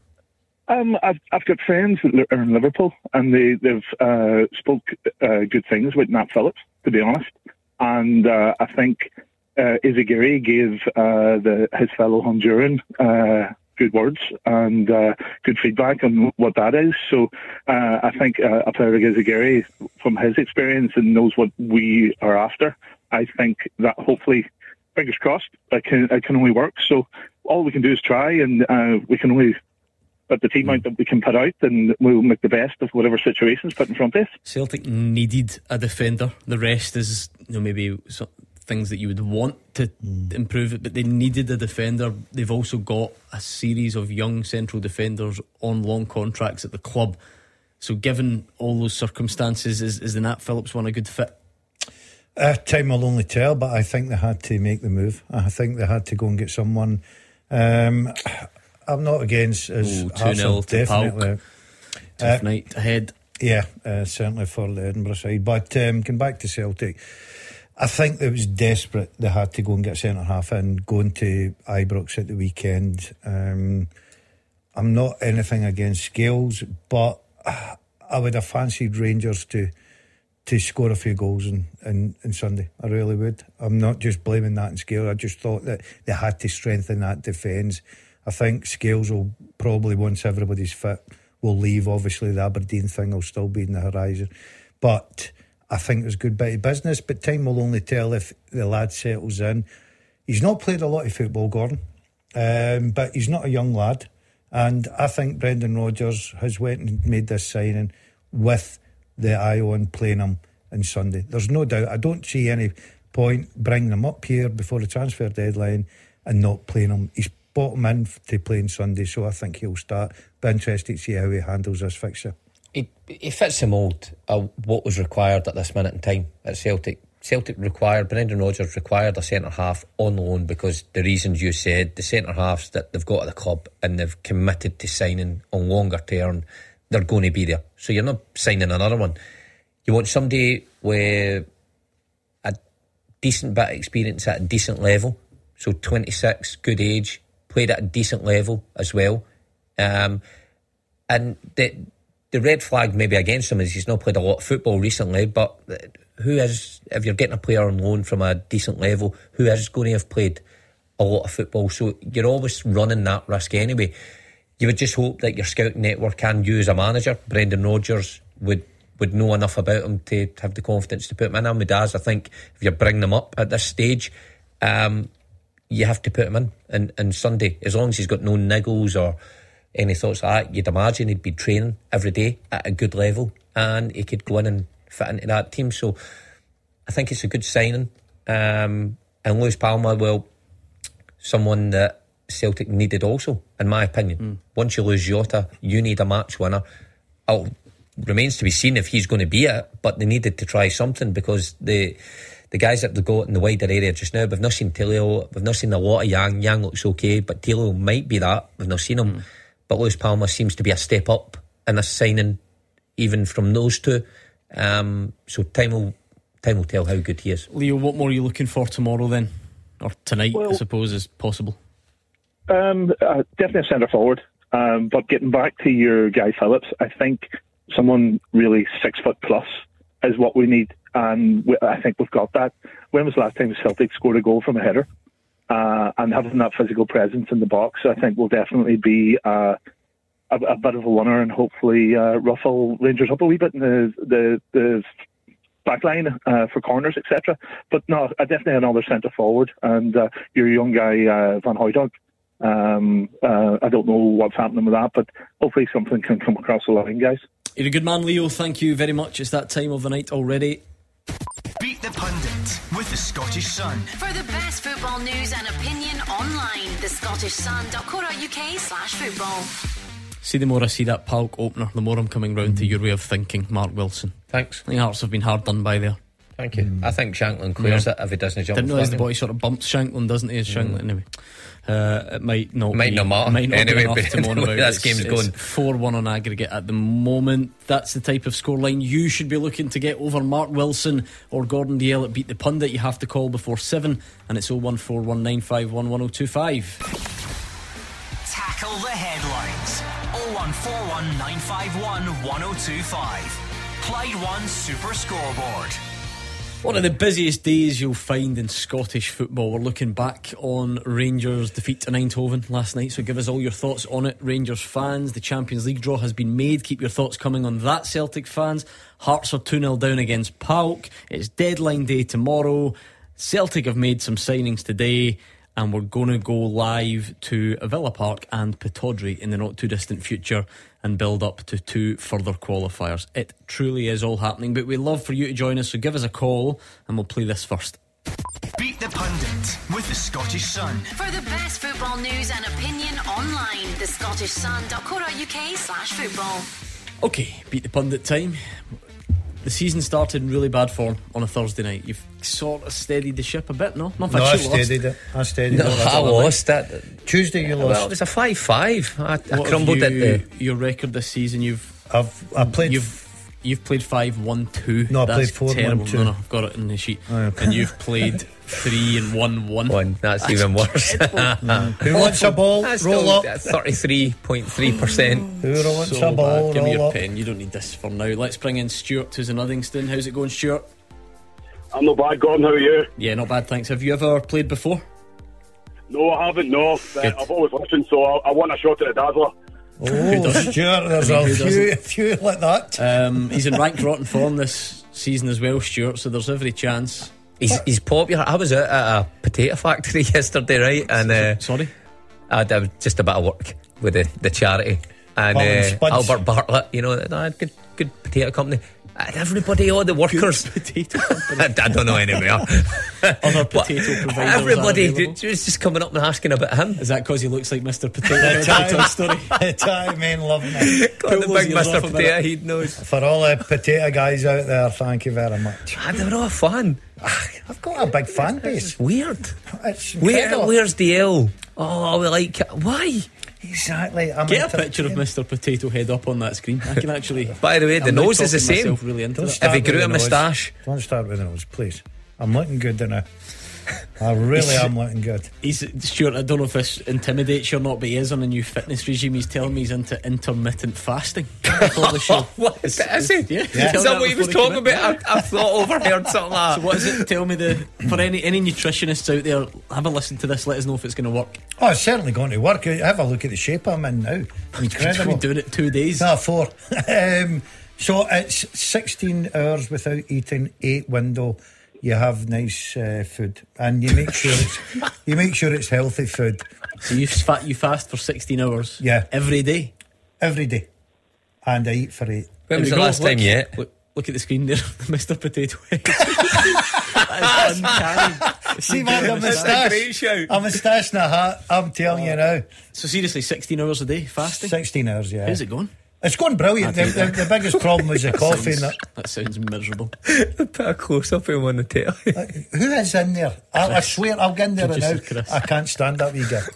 Um, I've I've got friends that are in Liverpool, and they they've uh, spoke uh, good things with Nat Phillips, to be honest. And uh, I think uh, Izaguirre gave uh, the his fellow Honduran uh, good words and uh, good feedback on what that is. So I think a player like Izaguirre, from his experience and knows what we are after, I think that hopefully, fingers crossed, it can, it can only work. So all we can do is try, and we can only put the team out that we can put out, and we'll make the best of whatever situations put in front of us. Celtic needed a defender. The rest is, you know, maybe some things that you would want to mm. improve it, but they needed a defender. They've also got a series of young central defenders on long contracts at the club. So, given all those circumstances, is, is the Nat Phillips one a good fit? Uh, time will only tell, but I think they had to make the move. I think they had to go and get someone. Um, I'm not against as Ooh, 2 0 definitely. Tough uh, night ahead. Yeah, uh, certainly for the Edinburgh side. But um, going back to Celtic, I think it was desperate they had to go and get centre half in, going to Ibrox at the weekend. Um, I'm not anything against Scales, but I would have fancied Rangers to to score a few goals in, in, in Sunday. I really would. I'm not just blaming that on Scales. I just thought that they had to strengthen that defence I think Scales will probably, once everybody's fit, will leave. Obviously, the Aberdeen thing will still be in the horizon. But I think there's a good bit of business. But time will only tell if the lad settles in. He's not played a lot of football, Gordon, um, but he's not a young lad. And I think Brendan Rodgers has went and made this signing with the eye on playing him on Sunday. There's no doubt. I don't see any point bringing him up here before the transfer deadline and not playing him. He's him in to play on Sunday, so I think he'll start. Be interested to see how he handles this fixture. He, he fits the mould of what was required at this minute in time at Celtic. Celtic required, Brendan Rodgers required a centre half on loan because the reasons you said, the centre halves that they've got at the club and they've committed to signing on longer term, they're going to be there. So you're not signing another one. You want somebody with a decent bit of experience at a decent level. So 26, good age, played at a decent level as well. Um, and the the red flag maybe against him is he's not played a lot of football recently. But who is if you're getting a player on loan from a decent level, who is going to have played a lot of football? So you're always running that risk anyway. You would just hope that your scouting network and you as a manager, Brendan Rodgers, would would know enough about him to have the confidence to put him in. And with Daz, I think if you're bringing them up at this stage, um, you have to put him in. And, and Sunday, as long as he's got no niggles or any thoughts like that, you'd imagine he'd be training every day at a good level and he could go in and fit into that team. So I think it's a good signing. Um, and Luis Palma, well, someone that Celtic needed also, in my opinion. Mm. Once you lose Jota, you need a match winner. Oh, remains to be seen if he's going to be it, but they needed to try something because the the guys that they've got in the wider area just now, we've not seen Tilio, we've not seen a lot of Yang. Yang looks okay, but Tilio might be that. We've not seen him. Mm. But Luis Palma seems to be a step up in a signing, even from those two. Um, so time will time will tell how good he is. Leo, what more are you looking for tomorrow then, or tonight? Well, I suppose is possible. Um, uh, definitely a centre forward. Um, but getting back to your Guy Phillips, I think someone really six foot plus is what we need and we, I think we've got that. When was the last time Celtic scored a goal from a header? Uh, and having that physical presence in the box, I think will definitely be uh, a, a, bit of a winner, and hopefully uh, ruffle Rangers up a wee bit in the the, the back line uh, for corners, etc. But no, definitely another centre forward, and uh, your young guy uh, Van Hooijdonk. Um, uh, I don't know what's happening with that, but hopefully something can come across the line, guys. You're a good man, Leo. Thank you very much. It's that time of the night already. Beat the Pundit with the Scottish Sun. For the best football news and opinion online, the scottishsun.co.uk slash football. See, the more I see that PAOK opener, the more I'm coming round mm. to your way of thinking, Mark Wilson. Thanks. I think Hearts have been hard done by there. Thank you. Mm. I think Shankland clears yeah. it if he doesn't jump. Didn't realise the boy sort of bumps Shankland, doesn't he? As Shankland, mm. anyway. Uh, it might not might be, not matter. Might not anyway, be enough to moan about. that game's going four one on aggregate at the moment. That's the type of scoreline you should be looking to get over Mark Wilson or Gordon Dalziel at Beat the Pundit. You have to call before seven, and it's 01419511025. Tackle the headlines. 01419511025. Clyde One Super Scoreboard. One of the busiest days you'll find in Scottish football. We're looking back on Rangers' defeat to Eindhoven last night. So give us all your thoughts on it, Rangers fans. The Champions League draw has been made. Keep your thoughts coming on that, Celtic fans. Hearts are 2 0 down against PAOK. It's deadline day tomorrow. Celtic have made some signings today. And we're going to go live to Villa Park and Pittodrie in the not too distant future and build up to two further qualifiers. It truly is all happening, but we'd love for you to join us, so give us a call and we'll play this first. Beat the Pundit with the Scottish Sun. For the best football news and opinion online, thescottishsun.co.uk slash football. Okay, beat the pundit time. The season started in really bad form on a Thursday night. You've sort of steadied the ship a bit, no? Not No, I actually lost. steadied it. I steadied No, it. I lost that. Tuesday you Well, it lost. was a 5 5. I, I crumbled have at you, the. your record this season. You've I've I played. you've you've played five one two. No, I That's played four, one, terrible. two. No, no, I've got it in the sheet. Oh, okay. And you've played three and one one. One. That's, even worse. Who wants a ball? That's Roll still up. 33.3%. Who wants So a ball? bad. Give me your up. pen. You don't need this for now. Let's bring in Stuart, who's in Uddingston. How's it going, Stuart? I'm not bad, Gordon. How are you? Yeah, not bad, thanks. Have you ever played before? No, I haven't. No, Uh, Good. I've always listened, so I, I want a shot at the Dazzler. Oh? Stuart, there's a few, a few like that. Um, he's in rank rotten form this season as well, Stuart. So there's every chance. He's, he's popular. I was out at a potato factory yesterday, right? And uh, Sorry. I did just a bit of work with the, the charity. And uh, Albert Bartlett, you know, they had good, good potato company. And everybody, all the workers. Potato I, I don't know anywhere. Other potato providers. Everybody was just coming up and asking about him. Is that because he looks like Mr. Potato The Head in time, Toy Story? the time men love me. Got the big Mr. off a minute. Potato he knows. For all the potato guys out there, thank you very much. Ah, they were all fun. I've got a big fan base. Weird. It's Where, incredible. where's the L? Oh, we like it. Why? Exactly. I'm Get a picture of Mr. Potato Head up on that screen. I can actually. By the way, the I'm nose is the same. myself Really into Don't it. If he grew a nose. moustache. Don't start with the nose, please. I'm looking good now. I really am looking good. He's Stuart. I don't know if this intimidates you or not, but he is on a new fitness regime. He's telling me he's into intermittent fasting before the show. What is that? Is he? Yeah, Is that what he was talking about? I, I thought overheard something like So what is it? Tell me the for any any nutritionists out there, have a listen to this. Let us know if it's going to work. Oh, it's certainly going to work. Have a look at the shape I'm in now. I've Incredible. been doing it two days. No, four. um, so it's 16 hours without eating, eight window. You have nice uh, food, and you make sure it's you make sure it's healthy food So you fat you fast for sixteen hours. Yeah. every day. every day, and I eat for eight. When was the we go. last time Look, yet? Look, look at the screen there, Mr. Potato Head. that is uncanny. See, man, a moustache, a moustache and a hat. I'm telling you now, So seriously, sixteen hours a day fasting. 16 hours. Yeah, How's it going? It's going brilliant. The, the, the biggest problem was the coffee. Sounds, the, that sounds miserable. Put a close up of him on the tail. who is in there? I, I swear, I'll get in there now. Chris. I can't stand that wee guy.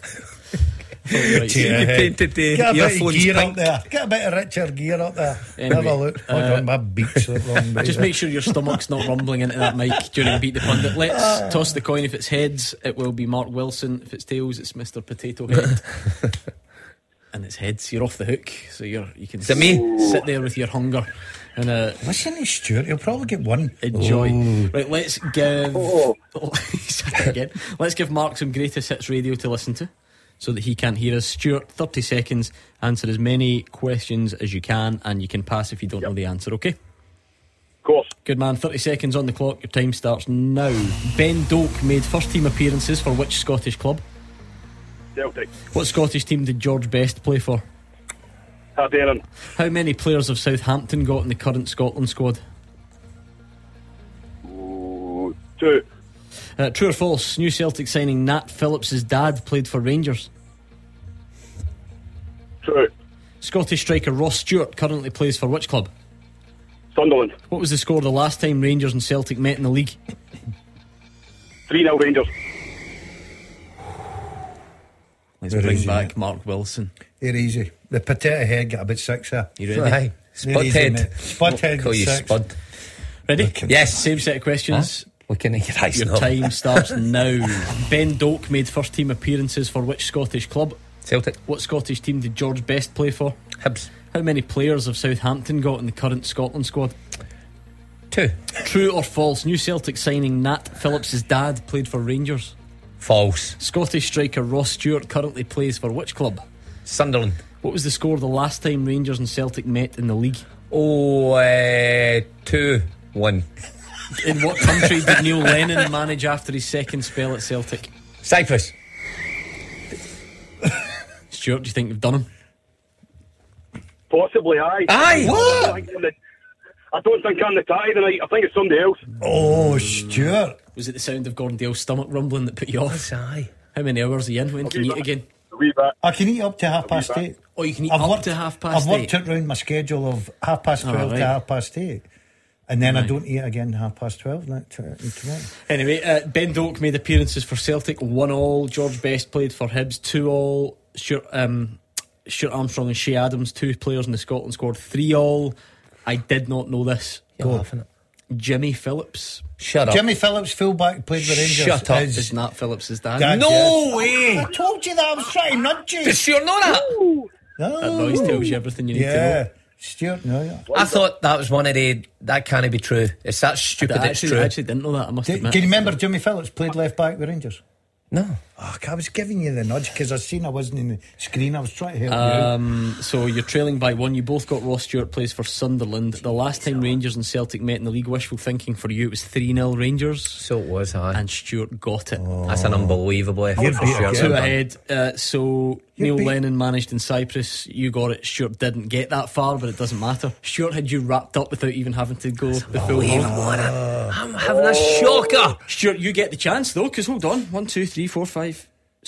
Right. You painted the Get a bit of gear pink. up there. Get a bit of richer gear up there. Have a look. Hold uh, on, my beaks look wrong. Just make sure your stomach's not rumbling into that mic during Beat the Pundit. Let's toss the coin. If it's heads, it will be Mark Wilson. If it's tails, it's Mr. Potato Head. And it's heads. You're off the hook, so you're you can it me? sit there with your hunger and uh, Listen to Stuart. He'll probably get one. enjoy. Right, let's give. Oh, he again. Let's give Mark some greatest hits radio to listen to. So that he can't hear us. Stuart, 30 seconds. Answer as many questions as you can, and you can pass if you don't know the answer, okay? Of course. Good man, 30 seconds on the clock. Your time starts now. Ben Doak made first team appearances for which Scottish club? Celtic. What Scottish team did George Best play for? How many players have Southampton got in the current Scotland squad? Ooh, Two. Uh, true or false? New Celtic signing Nat Phillips' dad played for Rangers. True. Scottish striker Ross Stewart currently plays for which club? Sunderland. What was the score the last time Rangers and Celtic met in the league? 3 0 Rangers. Let's Where bring he, back mate? Mark Wilson. Here easy. The potato head got about six there. You ready? Aye. They're easy, Spudhead. mate. Spudhead Call you six. Spud. Ready? Yes. Same set of questions. Looking at your eyes Your time starts now. Ben Doak made first team appearances for which Scottish club? Celtic. What Scottish team did George Best play for? Hibs. How many players have Southampton got in the current Scotland squad? Two. True or false? New Celtic signing Nat Phillips' dad played for Rangers. False. Scottish striker Ross Stewart currently plays for which club? Sunderland. What was the score the last time Rangers and Celtic met in the league? Oh, uh, two, one. In what country did Neil Lennon manage after his second spell at Celtic? Cyprus. Stuart, do you think you've done him? Possibly, aye. Aye. What? I, think I'm the- I don't think I'm the tie tonight. I think it's somebody else. Oh, Stuart. Was it the sound of Gordon Dale's stomach rumbling that put you off? aye. How many hours are you in? When can you eat again? A wee. I can eat up to half past bit. eight. Oh, you can eat I've up worked, to half past I've worked eight. it round my schedule of half past Oh, 12 right. to half past eight. And then I don't eat again half past 12 that, uh, tomorrow. Anyway, uh, Ben Doak made appearances for Celtic, one all. George Best played for Hibs, two all. Stuart, um, Stuart Armstrong and Che Adams, two players in the Scotland squad, three all. I did not know this. You're laughing at. Jimmy Phillips Shut up. Jimmy Phillips, fullback, played with Rangers. Shut up. is- is Nat Phillips' dad. Dad, No yes. way. I told you that. I was trying to nudge you. Does Stuart know that? No. That noise tells you everything you need to know. Stuart, no. Yeah. I thought that was one of the. That can't be true. It's that I stupid. It's actually, true. I actually didn't know that. I must Do, admit. can you remember Jimmy Phillips played left back with Rangers? No. Oh, I was giving you the nudge because I seen I wasn't in the screen. I was trying to help you. out. Um, so you're trailing by one. You both got Ross Stewart plays for Sunderland. The last time Rangers and Celtic met in the league, wishful thinking for you, it was 3 0 Rangers. So it was, aye. And Stewart got it. That's an unbelievable effort for beat Two ahead. Uh, so You're Neil beat- Lennon managed in Cyprus. You got it. Stuart didn't get that far, but it doesn't matter. Stuart had you wrapped up without even having to go the full Unbelievable, long. isn't? I'm having a shocker. Stuart, you get the chance though, because hold on, one, two, three, four, five,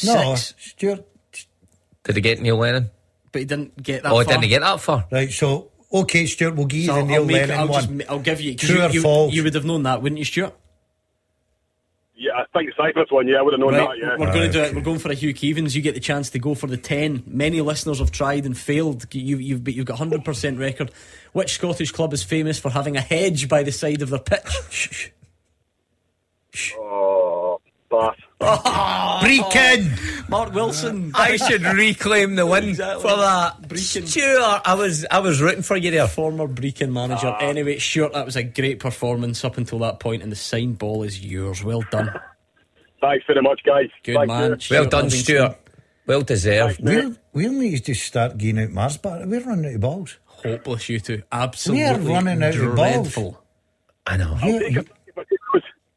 no, six. Stuart. Did he get Neil Lennon? But he didn't get that. Oh, far. didn't he get that far? Right, so, okay, Stuart, we'll give you So the I'll, Neil I'll, make, Lennon I'll, one. just, I'll give you 'cause True you, or you, false? you would have known that, wouldn't you, Stuart? Yeah, I think the Cyprus one, yeah, I would have known Right, that, yeah. we're going to do it. We're going for a Hugh Keevins. You get the chance to go for the ten. Many listeners have tried and failed. You, you've you've got hundred percent record. Which Scottish club is famous for having a hedge by the side of their pitch? Oh, Bath. Oh. Brechin! Mark Wilson. I should reclaim the win Exactly. for that. Brechin. Stuart, I was I was rooting for you there. Former Brechin manager. Ah. Anyway, Stuart, that was a great performance up until that point, and the signed ball is yours. Well done. Thanks very much, guys. Good Thank man. you. Well done, Livingston. Stuart. Well deserved. We'll, we'll need to start getting out Mars, but we're running out of balls. Hopeless, you two. Absolutely running out of balls. dreadful. I know.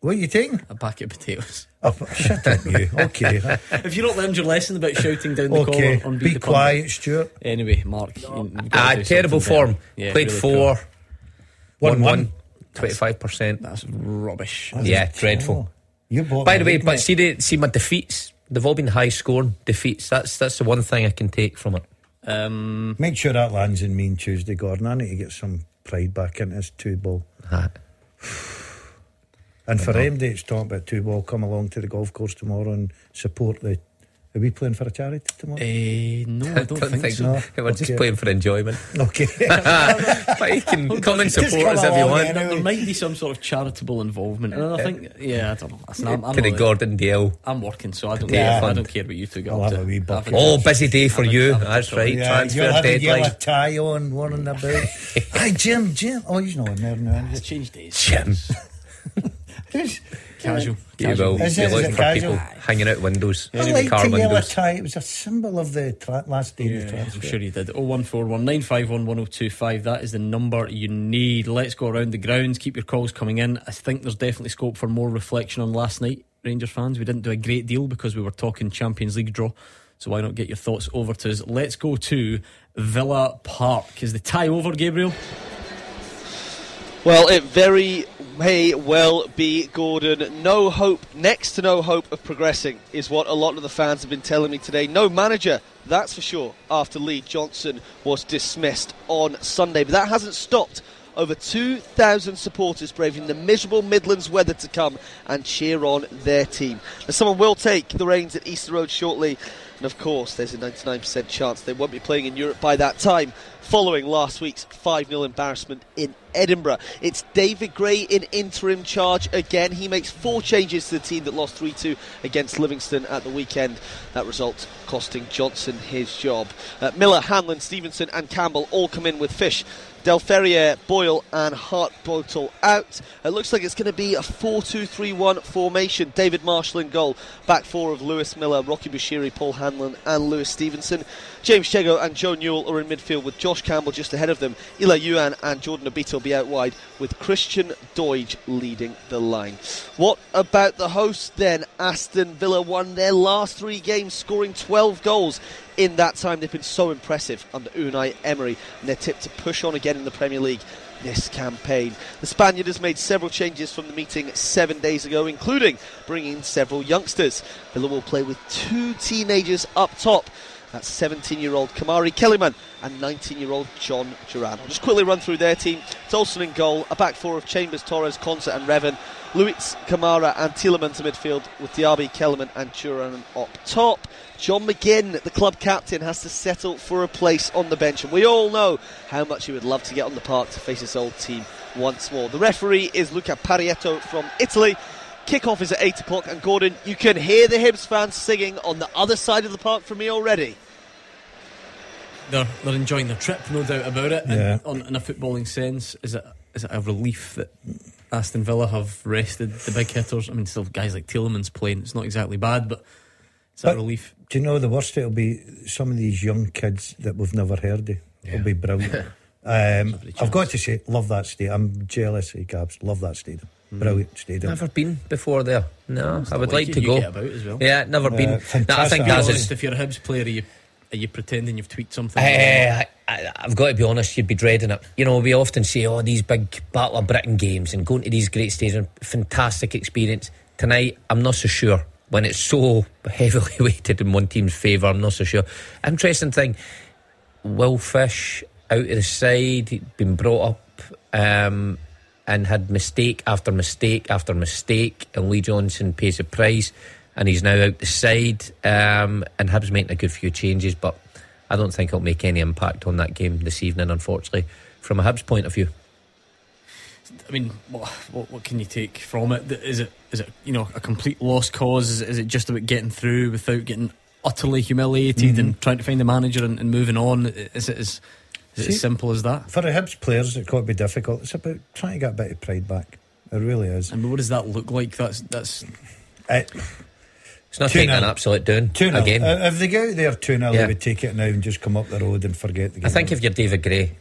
You- you- what are you taking? A packet of potatoes. Oh, shut up, you. Okay. Have you not learned your lesson about shouting down the okay. collar on Beat Be the Pundit? quiet, Stuart. Anyway, Mark. you- you've Ah, terrible form. Yeah, Played really four. poor. One 1-1. one. Twenty five percent. That's rubbish. Yeah, dreadful. Oh, you bought By the way, but mate. see the see my defeats. They've all been high scoring defeats. That's that's the one thing I can take from it. Um, Make sure that lands in me on Tuesday, Gordon. I need to get some pride back into this two ball. And for them dates talking about two ball, come along to the golf course tomorrow and support the. Are we playing for a charity tomorrow? eh, no, I don't, think, so. no. We're just playing for enjoyment. Okay. but you can come and support come us if you want. yeah. There, there might be some sort of charitable involvement, and I think, yeah, I don't know. Listen, I'm, I'm, to the Gordon Dale. I'm working, so I don't Yeah. care. I don't care what you two get I'll up have to. a wee bucket. Oh, busy day for you. That's right. on. Yeah, Transfer you'll have a yellow deadline. tie on, running about. Hi, Jim, Jim. Oh, he's not in there now. It's is changed days. Jim. He? Who's- Casual. You casual. will. Is You're it- is looking it for casual? people hanging out windows. I like car the yellow windows. tie. It was a symbol of the tra- last day of the Yeah, transfer. I'm sure you did. 0141 951 1025. That is the number you need. Let's go around the grounds. Keep your calls coming in. I think there's definitely scope for more reflection on last night, Rangers fans. We didn't do a great deal because we were talking Champions League draw. So why not get your thoughts over to us? Let's go to Villa Park. Is the tie over, Gabriel? Well, it very may well be, Gordon. No hope, next to no hope of progressing, is what a lot of the fans have been telling me today. No manager, that's for sure, after Lee Johnson was dismissed on Sunday. But that hasn't stopped over 2,000 supporters braving the miserable Midlands weather to come and cheer on their team. Now, someone will take the reins at Easter Road shortly, and of course, there's a 99% chance they won't be playing in Europe by that time, following last week's 5 0 embarrassment in Edinburgh. It's David Gray in interim charge again. He makes four changes to the team that lost 3 2 against Livingston at the weekend. That result costing Johnson his job. Uh, Miller, Hanlon, Stevenson, and Campbell all come in with Fish. Del Ferrier, Boyle, and Hartbottle out. It looks like it's going to be a 4 2 3 1 formation. David Marshall in goal. Back four of Lewis Miller, Rocky Bushiri, Paul Hanlon, and Lewis Stevenson. James Jeggo and Joe Newell are in midfield with Josh Campbell just ahead of them. Elie Youan and Jordan will be out wide with Christian Doidge leading the line. What about the hosts then? Aston Villa won their last three games, scoring 12 goals in that time. They've been so impressive under Unai Emery, and they're tipped to push on again in the Premier League this campaign. The Spaniard has made several changes from the meeting seven days ago, including bringing in several youngsters. Villa will play with two teenagers up top. That's 17 year old Omari Kellyman and 19 year old Jhon Durán. I'll just quickly run through their team. Tolson in goal, a back four of Chambers, Torres, Konsa, and Revan. Luiz, Kamara, and Tielemans to midfield with Diaby, Kellyman, and Duran up top. John McGinn, the club captain, has to settle for a place on the bench, and we all know how much he would love to get on the park to face his old team once more. The referee is Luca Pairetto from Italy. Kickoff is at 8 o'clock, and Gordon, you can hear the Hibs fans singing on the other side of the park from me already. They're, they're enjoying their trip, no doubt about it. Yeah. And on, in a footballing sense, is it is it a relief that Aston Villa have rested the big hitters? I mean, still guys like Tielemans playing. It's not exactly bad, but it's a relief. Do you know the worst it'll be? Some of these young kids that we've never heard of. It'll be brilliant. um, I've got to say, love that stadium. I'm jealous of Gabs. Love that stadium. Brilliant stadium. Never been before there. No, I would like you, to you go. get about as well. Yeah, never Uh, been. No, I think Be that's honest, it. if you're a Hibs player, are you, are you pretending you've tweaked something? Eh, I, I've got to be honest, you'd be dreading it. You know, we often say, oh, these big Battle of Britain games and going to these great stadiums, fantastic experience. Tonight, I'm not so sure. When it's so heavily weighted in one team's favour, I'm not so sure. Interesting thing, Will Fish out of the side, he'd been brought up um, and had mistake after mistake after mistake, and Lee Johnson pays a price, and he's now out the side, um, and Hibs making a good few changes, but I don't think it'll make any impact on that game this evening, unfortunately, from a Hibs point of view. I mean, what, what, what can you take from it? Is it is it you know a complete lost cause? Is, it- is it just about getting through without getting utterly humiliated and trying to find a manager and, and moving on? Is it as is it as simple as that? For the Hibs players, it could be difficult. It's about trying to get a bit of pride back. It really is. I mean, what does that look like? That's that's It, It's not Two taking nil. an absolute down two 0 again. Uh, If they go out there 2 0, Yeah. they would take it now and just come up the road and forget the game. I think if you're David Gray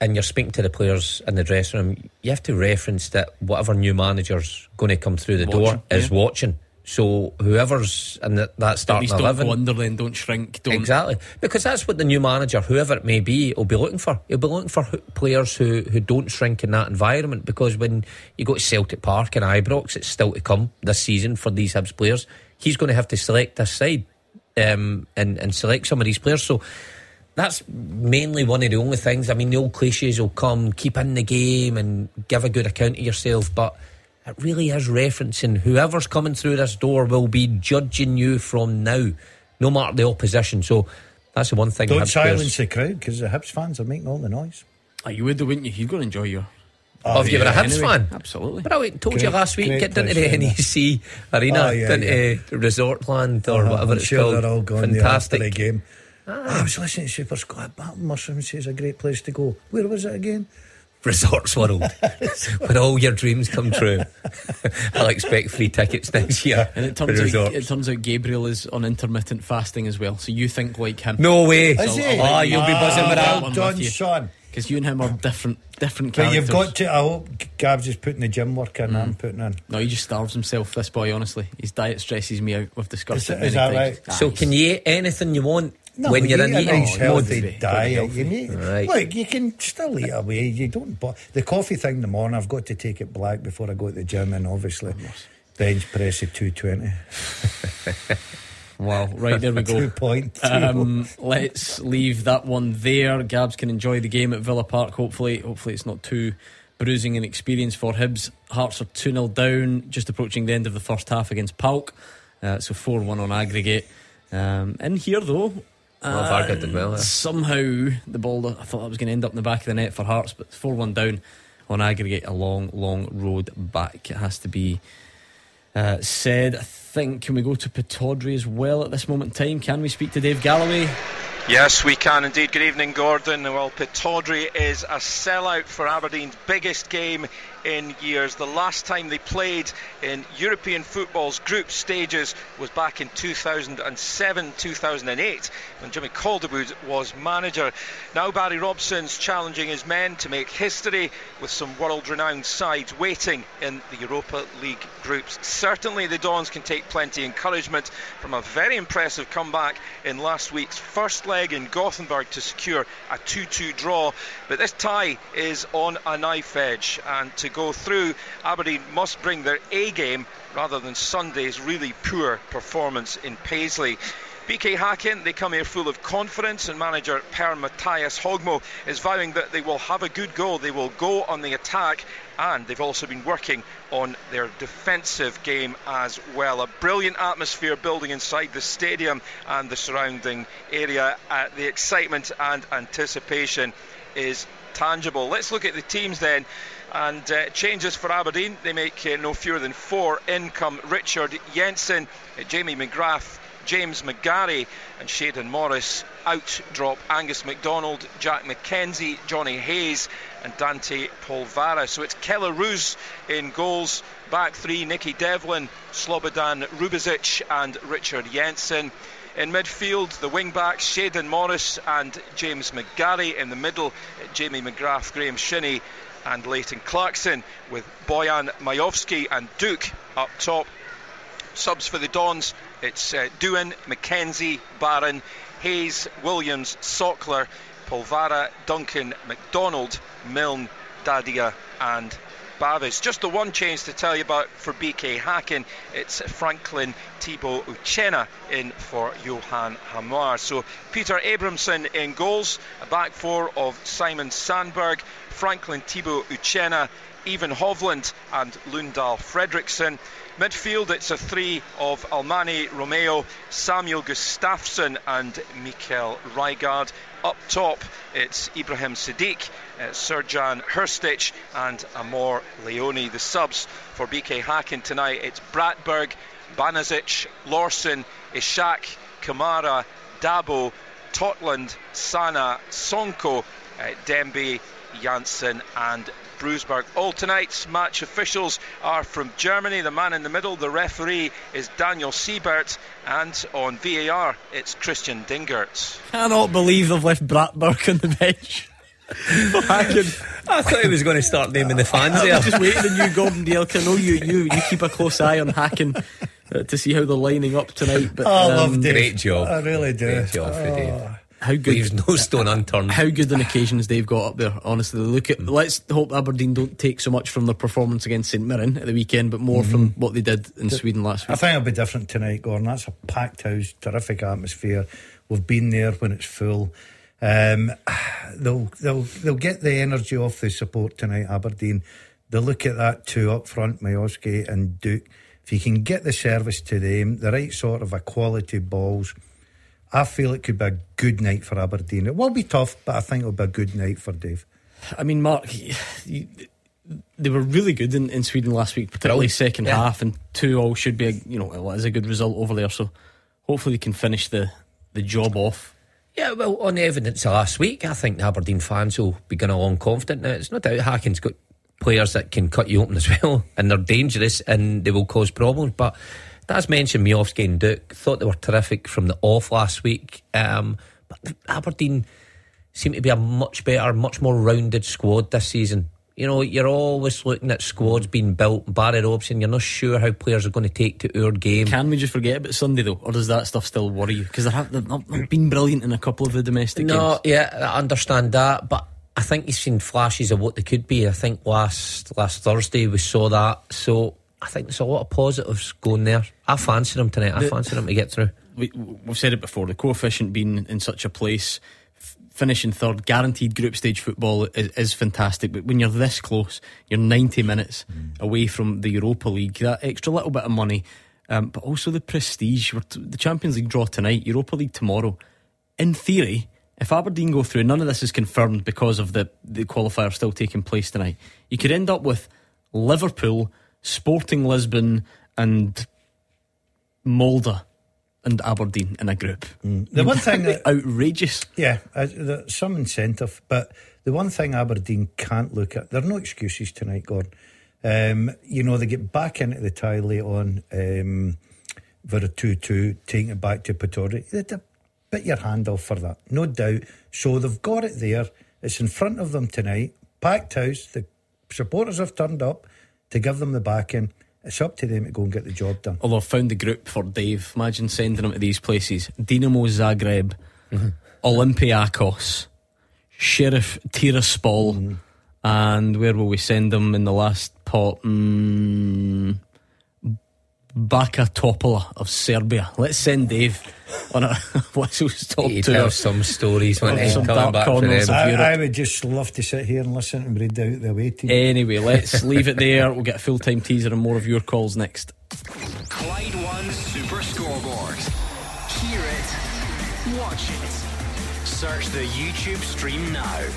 and you're speaking to the players in the dressing room, you have to reference that whatever new manager's going to come through the door is yeah. watching. So whoever's in that, that at starting least don't eleven, go under then, don't shrink, don't Exactly, because that's what the new manager, whoever it may be, will be looking for. He'll be looking for players who, who don't shrink in that environment. Because when you go to Celtic Park and Ibrox, it's still to come this season for these Hibs players. He's going to have to select this side um, and and select some of these players. So that's mainly one of the only things. I mean, the old cliches will come, keep in the game and give a good account of yourself, but it really is referencing whoever's coming through this door will be judging you from now, no matter the opposition. So that's the one thing. I have to Don't Hibs players- silence the crowd because the Hibs fans are making all the noise. Ah, you would, though, wouldn't you? You're going to enjoy your. Oh, if you were a Hibs Anyway, fan, absolutely. But I told you last week, get into the NEC arena, Oh, yeah, into Resortland or Uh-huh, whatever I'm it's sure called. they're all gone Fantastic. the game. I was listening to Super Squad. That Mushroom says a great place to go. Where was it again? Resorts World, where all your dreams come true. I'll expect free tickets next year. And it turns out, it turns out Gabriel is on intermittent fasting as well. So you think like him? No way. So Is he? Ah, you- you'll be buzzing I'll with that. one Well with done, you. son. Because you and him are different, different But you've got to. I hope Gabs is putting the gym work in. I'm putting in. No, he just starves himself. This boy, honestly, his diet stresses me out. We've discussed Is it. it- is many that times. right? So Ah, can you eat anything you want No, when you're you in a eating nice Oh, healthy mode. diet. Healthy. You need, Right. Look, you can still eat away. You don't. But the coffee thing in the morning, I've got to take it black before I go to the gym, and obviously bench press at two twenty. Wow, right there we go. Two point. Um, let's leave that one there. Gabs can enjoy the game at Villa Park. Hopefully, hopefully it's not too bruising an experience for Hibs. Hearts are two 0 down, just approaching the end of the first half against PAOK. Uh, so four one on aggregate. Um, in here though. Well, Varga did well, yeah. Somehow the ball, I thought that was going to end up in the back of the net for Hearts, but 4 1 down. on aggregate a long, long road back. It has to be uh, said. Think, can we go to Pittodrie as well at this moment in time? Can we speak to Dave Galloway? Yes, we can indeed. Good evening, Gordon. Well, Pittodrie is a sellout for Aberdeen's biggest game in years. The last time they played in European football's group stages was back in 2007 2008 when Jimmy Calderwood was manager. Now Barry Robson's challenging his men to make history with some world renowned sides waiting in the Europa League groups. Certainly the Dons can take plenty encouragement from a very impressive comeback in last week's first leg in Gothenburg to secure a 2 2 draw. But this tie is on a knife edge, and to go through, Aberdeen must bring their A game rather than Sunday's really poor performance in Paisley. BK Hacken, they come here full of confidence, and manager Per Mathias Høgmo is vowing that they will have a good goal. They will go on the attack, and they've also been working on their defensive game as well. A brilliant atmosphere building inside the stadium and the surrounding area. Uh, the excitement and anticipation is tangible. Let's look at the teams then. And uh, changes for Aberdeen. They make uh, no fewer than four In come Richard Jensen, uh, Jamie McGrath, James McGarry, and Shayden Morris. Out drop Angus MacDonald, Jack McKenzie, Jonny Hayes, and Dante Polvara. So it's Kelle Roos in goals. Back three, Nicky Devlin, Slobodan Rubezic, and Richard Jensen. In midfield, the wing backs, Shayden Morris and James McGarry. In the middle, Jamie McGrath, Graeme Shinnie, and Leighton Clarkson, with Bojan Miovski and Duk up top. Subs for the Dons, it's uh, Doohan, McKenzie, Barron, Hayes, Williams, Sokler, Polvara, Duncan, McDonald, Milne, Dadia, and Bavis. Just the one change to tell you about for BK Hacken, it's Franklin Tebo Uchenna in for Johan Hammar. So Peter Abrahamsson in goals, a back four of Simon Sandberg, Franklin Tebo Uchenna, Even Hovland, and Lundahl Fredriksson. Midfield, it's a three of Almani Romeo, Samuel Gustafsson, and Mikkel Rygaard. Up top, it's Ibrahim Sadiq, uh, Srdjan Hrstić, and Amor Layouni. The subs for BK Hacken tonight, it's Bratberg, Banazic, Lawson, Ishak, Kamara, Dabo, Totland, Sana, Sonko, uh, Dembe, Janssen, and Bruisberg. All tonight's match officials are from Germany. The man in the middle, the referee, is Daniel Siebert, and on VAR, it's Christian Dingert. Cannot believe they've left Bratberg on the bench. I thought he was going to start naming the fans I there. was just waiting on you, Gordon Dalziel. 'cause I know you, you, you keep a close eye on Hacken uh, to see how they're lining up tonight. But Oh, I love um, Dave. Great job. I really do. Great job for Dave. How good Leaves no stone unturned. How good an occasions they've got up there, honestly. Look at let's hope Aberdeen don't take so much from their performance against St Mirren at the weekend, but more from what they did in Sweden last week. I think it'll be different tonight, Gordon. That's a packed house, terrific atmosphere. We've been there when it's full. Um, they'll they'll they'll get the energy off the support tonight, Aberdeen. They'll look at that two up front, Miovski and Duk. If you can get the service to them, the right sort of a quality balls, I feel it could be a good night for Aberdeen. It will be tough, but I think it'll be a good night for Dave. I mean, Mark, you, they were really good in, in Sweden last week, particularly Brilliant. second Yeah. half, and two all should be, a, you know, well, is a good result over there. So hopefully they can finish the, the job off. Yeah, well, on the evidence of last week, I think the Aberdeen fans will be going along confident. Now, it's no doubt Hacken's got players that can cut you open as well, and they're dangerous and they will cause problems. But as mentioned, Miovski and Duk thought they were terrific from the off last week. Um, but Aberdeen seem to be a much better, much more rounded squad this season. You know, you're always looking at squads being built. Barry Robson, you're not sure how players are going to take to our game. Can we just forget about Sunday though, or does that stuff still worry you? Because they've not been brilliant in a couple of the domestic No, games. yeah, I understand that, but I think you've seen flashes of what they could be. I think last last Thursday we saw that, so I think there's a lot of positives going there. I fancy them tonight. I The- fancy them to get through. we, we've said it before. The coefficient being in such a place, f- finishing third, guaranteed group stage football is, is fantastic. But when you're this close, you're 90 minutes away from the Europa League. That extra little bit of money, um, but also the prestige. We're t- the Champions League draw tonight, Europa League tomorrow. In theory, If Aberdeen go through, none of this is confirmed because of the, the qualifier still taking place tonight. You could end up with Liverpool, Sporting Lisbon, and Molde and Aberdeen in a group. The one thing that- outrageous. Yeah, uh, there's some incentive, but the one thing Aberdeen can't look at, there are no excuses tonight, Gordon. Um, you know, they get back into the tie late on um, for a 2 2, taking it back to Pittodrie. They'd have bit your hand off for that, no doubt. So they've got it there. It's in front of them tonight. Packed house. The supporters have turned up to give them the backing. It's up to them to go and get the job done. Although I've found the group for Dave. Imagine sending him to these places Dinamo Zagreb, Olympiakos, Sheriff Tiraspol, and where will we send them in the last pot? Mm, Backa Topola of Serbia. Let's send Dave on a whistle stop He'd tour. have some stories when he's some coming dark back for corners them. I, I would just love to sit here and listen and read out the away team. Anyway, let's leave it there. We'll get a full time teaser and more of your calls next. Clyde One Super Scoreboard. Hear it, watch it. Search the YouTube stream now.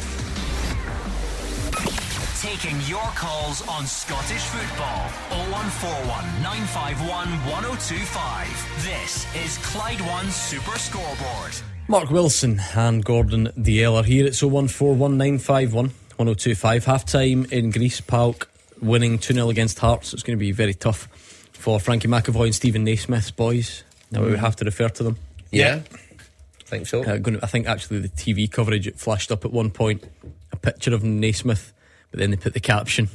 Taking your calls on Scottish football. 0141 951 1025. This is Clyde One Super Scoreboard. Mark Wilson and Gordon Dalziel are here. It's 0141951 1025. Half time in Greece. PAOK winning 2 0 against Hearts. It's going to be very tough for Frankie McAvoy and Steven Naismith's boys. Now we would have to refer to them. Yeah, I think so. Uh, I think actually the TV coverage it flashed up at one point a picture of Naismith, but then they put the caption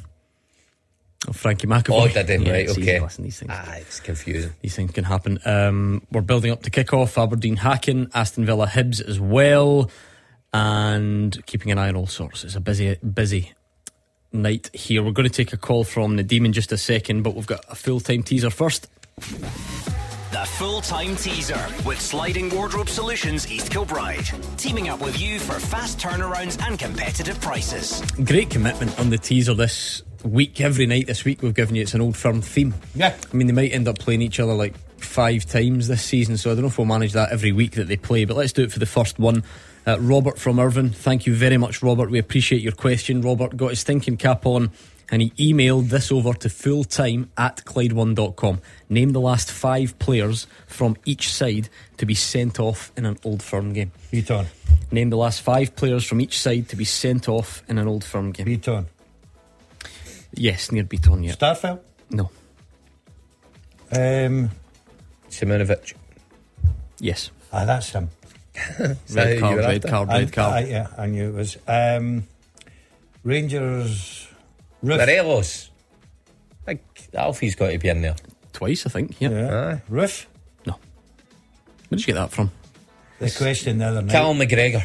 of Frankie McAvoy. Oh, did they? Yeah, right, okay. Listen, these things Ah, it's confusing. these things can happen. Um, we're building up to kick off. Aberdeen Hacken, Aston Villa Hibs as well, and keeping an eye on all sorts. It's a busy, busy night here. We're going to take a call from Nadim in just a second, but we've got a full time teaser first. The full time teaser with Sliding Wardrobe Solutions East Kilbride. Teaming up with you for fast turnarounds and competitive prices. Great commitment on the teaser this week. Every night this week, we've given you it's an old firm theme. Yeah. I mean, they might end up playing each other like five times this season, so I don't know if we'll manage that every week that they play, but let's do it for the first one. Uh, Robert from Irvine, thank you very much, Robert. We appreciate your question. Robert got his thinking cap on and he emailed this over to fulltime at Clyde1.com. Name the last five players from each side to be sent off in an old firm game. Bitton. Name the last five players from each side to be sent off in an old firm game. Bitton. Yes, Nir Bitton, yeah. Starfelt? No. Um, Simunovic. Yes. ah, that's him. Red card, red card, red And- card. ah, yeah, I knew it was. Um, Rangers. Roofe. Morelos. Like, Alfie's got to be in there. Twice, I think. Yeah. Yeah. Roofe. Where did you get that from? The question the other night. Cal McGregor.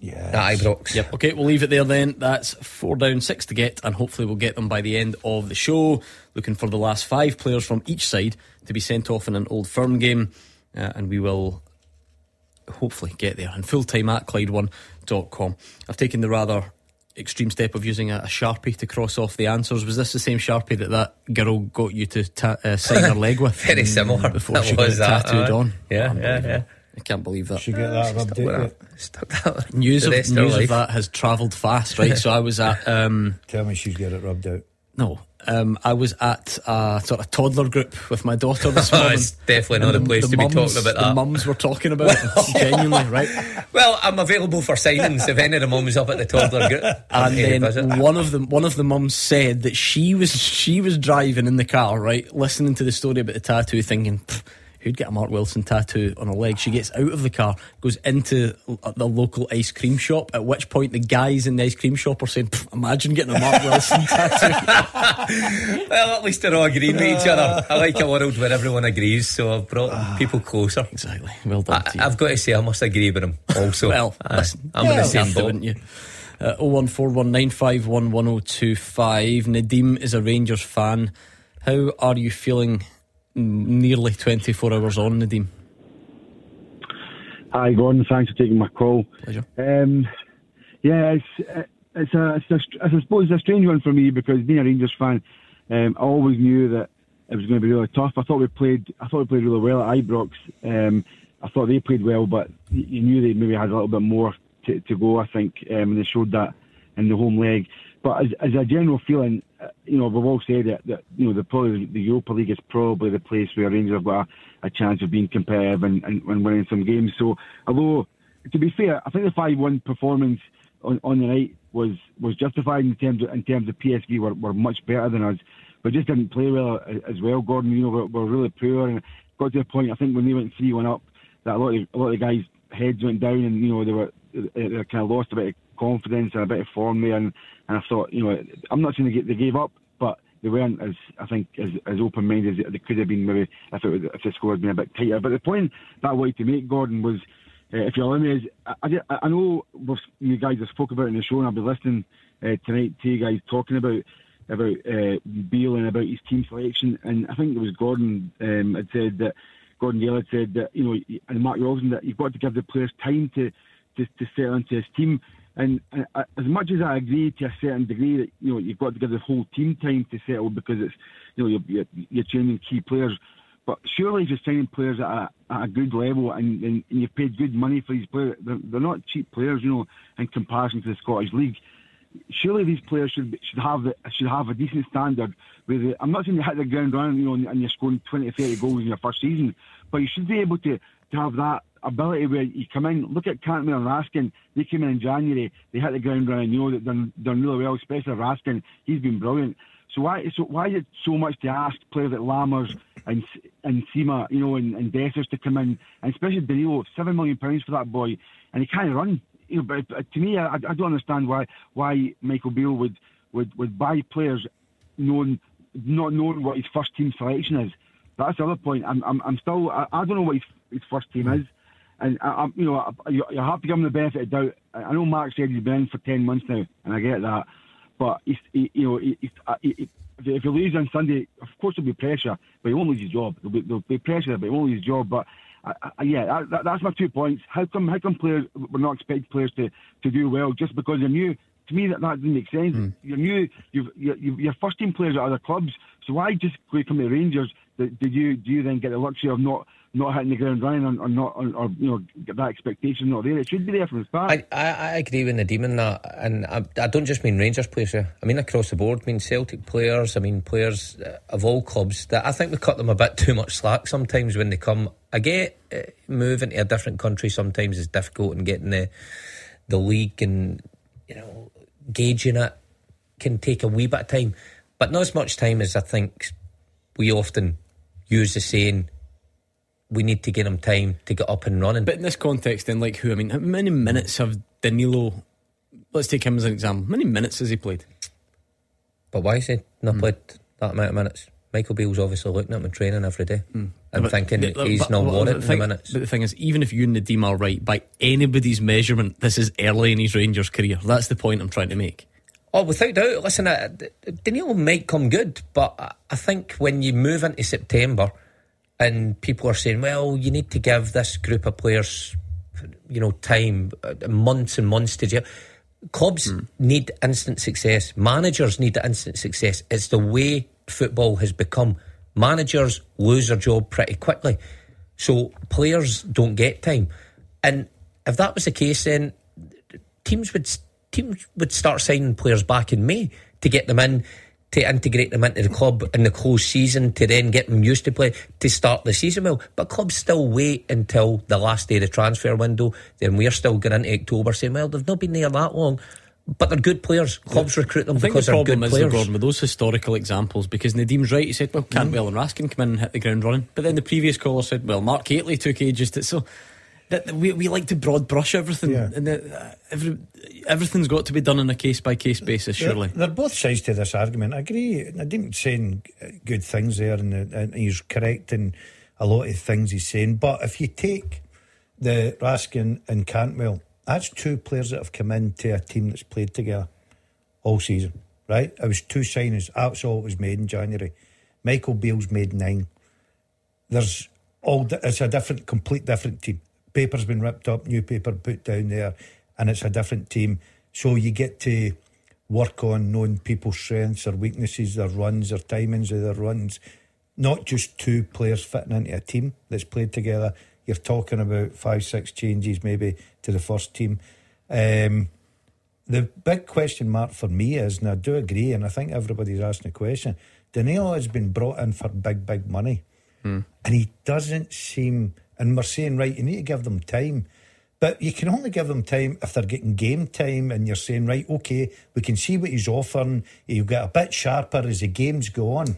Yeah. At Ibrox. Yep. Okay, we'll leave it there then. That's four down, six to get, and hopefully we'll get them by the end of the show. Looking for the last five players from each side to be sent off in an old firm game, uh, and we will hopefully get there. And full time at Clyde1.com. I've taken the rather extreme step of using a, a sharpie to cross off the answers. Was this the same sharpie that that girl got you to ta- uh, sign her leg with? Very similar. Before That she was it that, tattooed aye. on. Yeah, yeah, yeah. I can't believe that. Should get that rubbed Stuck with out. that. Stuck that. News of news her of that has travelled fast, right? so I was at um, Tell me she's got it rubbed out. no, um, I was at a sort of toddler group with my daughter this morning. It's definitely not the place to be talking about that. The mums were talking about it, genuinely, right? Well, I'm available for signings if any of the mums up at the toddler group. And then visit. one of them, one of the mums said that she was she was driving in the car, right, listening to the story about the tattoo, thinking. "Pff, Who'd get a Mark Wilson tattoo on her leg? She gets out of the car, goes into the local ice cream shop. At which point, the guys in the ice cream shop are saying, "Imagine getting a Mark Wilson tattoo." Well, at least they're all agreeing with each other. I like a world where everyone agrees, so I've brought people closer. Exactly. Well done. I, to you. I've got to say, I must agree with him also. Well, Aye. listen, I'm in the you same to, boat. wouldn't you? Uh, 01419511025. Nadim is a Rangers fan. How are you feeling nearly 24 hours on, Nadim? Hi, Gordon. Thanks for taking my call. Pleasure. Um, yeah, it's uh, it's a, it's a I suppose it's a strange one for me because being a Rangers fan, um, I always knew that it was going to be really tough. I thought we played I thought we played really well at Ibrox. Um, I thought they played well, but you you knew they maybe had a little bit more to, to go. I think, um, and they showed that in the home leg. But as, as a general feeling, uh, you know, we've all said that, that you know the probably the Europa League is probably the place where Rangers have got a, a chance of being competitive and, and, and winning some games. So, although to be fair, I think the five-one performance on, on the night was was justified in terms of in terms of PSV were, were much better than us, but just didn't play well as well. Gordon, you know, were, were really poor and got to the point. I think when they went three-one up, that a lot of a lot of the guys' heads went down and you know they were they kind of lost a bit confidence and a bit of form there. And, and I thought, you know, I'm not saying they, they gave up, but they weren't as I think as, as open minded as they could have been maybe if it was, if the score had been a bit tighter. But the point that I wanted to make, Gordon, was uh, if you allow me, is I, I, I know you guys have spoke about in the show, and I'll be listening uh, tonight to you guys talking about about uh, and about his team selection. And I think it was Gordon um, had said that Gordon Dalziel had said that you know, and Mark Robson that you've got to give the players time to to, to settle into his team. And uh, as much as I agree to a certain degree that you know you've got to give the whole team time to settle because it's you know you're, you're, you're training key players. But surely if you're signing players at a, at a good level and, and, and you've paid good money for these players, they're, they're not cheap players, you know, in comparison to the Scottish League. Surely these players should should have the, should have a decent standard. I'm not saying they hit the ground running, you know, and you're scoring 20 30 goals in your first season, but you should be able to, to have that ability where you come in. Look at Cantwell and Raskin. They came in in January. They hit the ground running. You know that done done really well, especially Raskin. He's been brilliant. So why so why is it so much to ask players like Lammers and and Sima, you know, and, and to come in, and especially Danilo, seven million pounds for that boy, and he can't run. You know, but but to me, I, I don't understand why why Michael Beale would would would buy players knowing not knowing what his first team selection is. That's the other point. I'm I'm, I'm still I, I don't know what his, his first team is. And I, I'm, you know, you, you have to give him the benefit of doubt. I I know Mark said he's been in for ten months now, and I get that. But he's, he, you know, he, uh, he, if he loses on Sunday, of course there'll be pressure, but he won't lose his job. There'll be, there'll be pressure, but he won't lose his job. But I, I, yeah, that, that, that's my two points. How come, how come players we're not expecting players to, to do well just because they're new? To me, that, that doesn't make sense. Hmm. You're new. You've, you're, you're first team players at other clubs. So why just go come to Rangers? Did you do you then get the luxury of not not hitting the ground running or, or not or, or you know that expectation not there? It should be there from the start. I, I, I agree with Nadeem in that, and I, I don't just mean Rangers players. I mean across the board. I mean Celtic players. I mean players uh, of all clubs. That I think we cut them a bit too much slack sometimes when they come. I get uh, moving to a different country sometimes is difficult, and getting the the league and you know gauging it can take a wee bit of time, but not as much time as I think we often use the saying. We need to give him time to get up and running. But in this context, then, like who? I mean, how many minutes have Danilo? Let's take him as an example. How many minutes has he played? But why is he not played that amount of minutes? Michael Beale's obviously looking at him and training every day and But- thinking but- he's but- not but warranting the thing- minutes. But the thing is, even if you and Nadim are right, by anybody's measurement, this is early in his Rangers career. That's the point I'm trying to make. Oh, without doubt. Listen, uh, Danilo might come good, but I think when you move into September and people are saying, well, you need to give this group of players, you know, time, uh, months and months to gel. Clubs need instant success. Managers need instant success. It's the way football has become. Managers lose their job pretty quickly. So players don't get time. And if that was the case, then teams would teams would start signing players back in May to get them in to integrate them into the club in the close season to then get them used to play to start the season well. But clubs still wait until the last day of the transfer window. Then we're still going into October saying, well, they've not been there that long. But they're good players. Clubs recruit them I think because the they're problem good is, players. Gordon, with those historical examples, because Nadim's right. He said, well, Cantwell and Raskin come in and hit the ground running. But then the previous caller said, well, Mark Hateley took ages to. So that we, we like to broad brush everything. Yeah. And uh, every, everything's got to be done on a case by case basis, surely. They're, they're both sides to this argument. I agree. I didn't saying good things there, and, and he's correct in a lot of things he's saying. But if you take the Raskin and Cantwell, that's two players that have come into a team that's played together all season, right? It was two signings. That's all it was made in January. Michael Beale's made nine. There's all. It's a different, complete different team. Paper's been ripped up, new paper put down there, and it's a different team. So you get to work on knowing people's strengths, their weaknesses, their runs, their timings of their runs. Not just two players fitting into a team that's played together. you're talking about five, six changes maybe to the first team. Um, the big question mark for me is, and I do agree, and I think everybody's asking the question Danilo has been brought in for big, big money, and he doesn't seem, and we're saying, right, you need to give them time. But you can only give them time if they're getting game time and you're saying, right, okay, we can see what he's offering. He'll get a bit sharper as the games go on.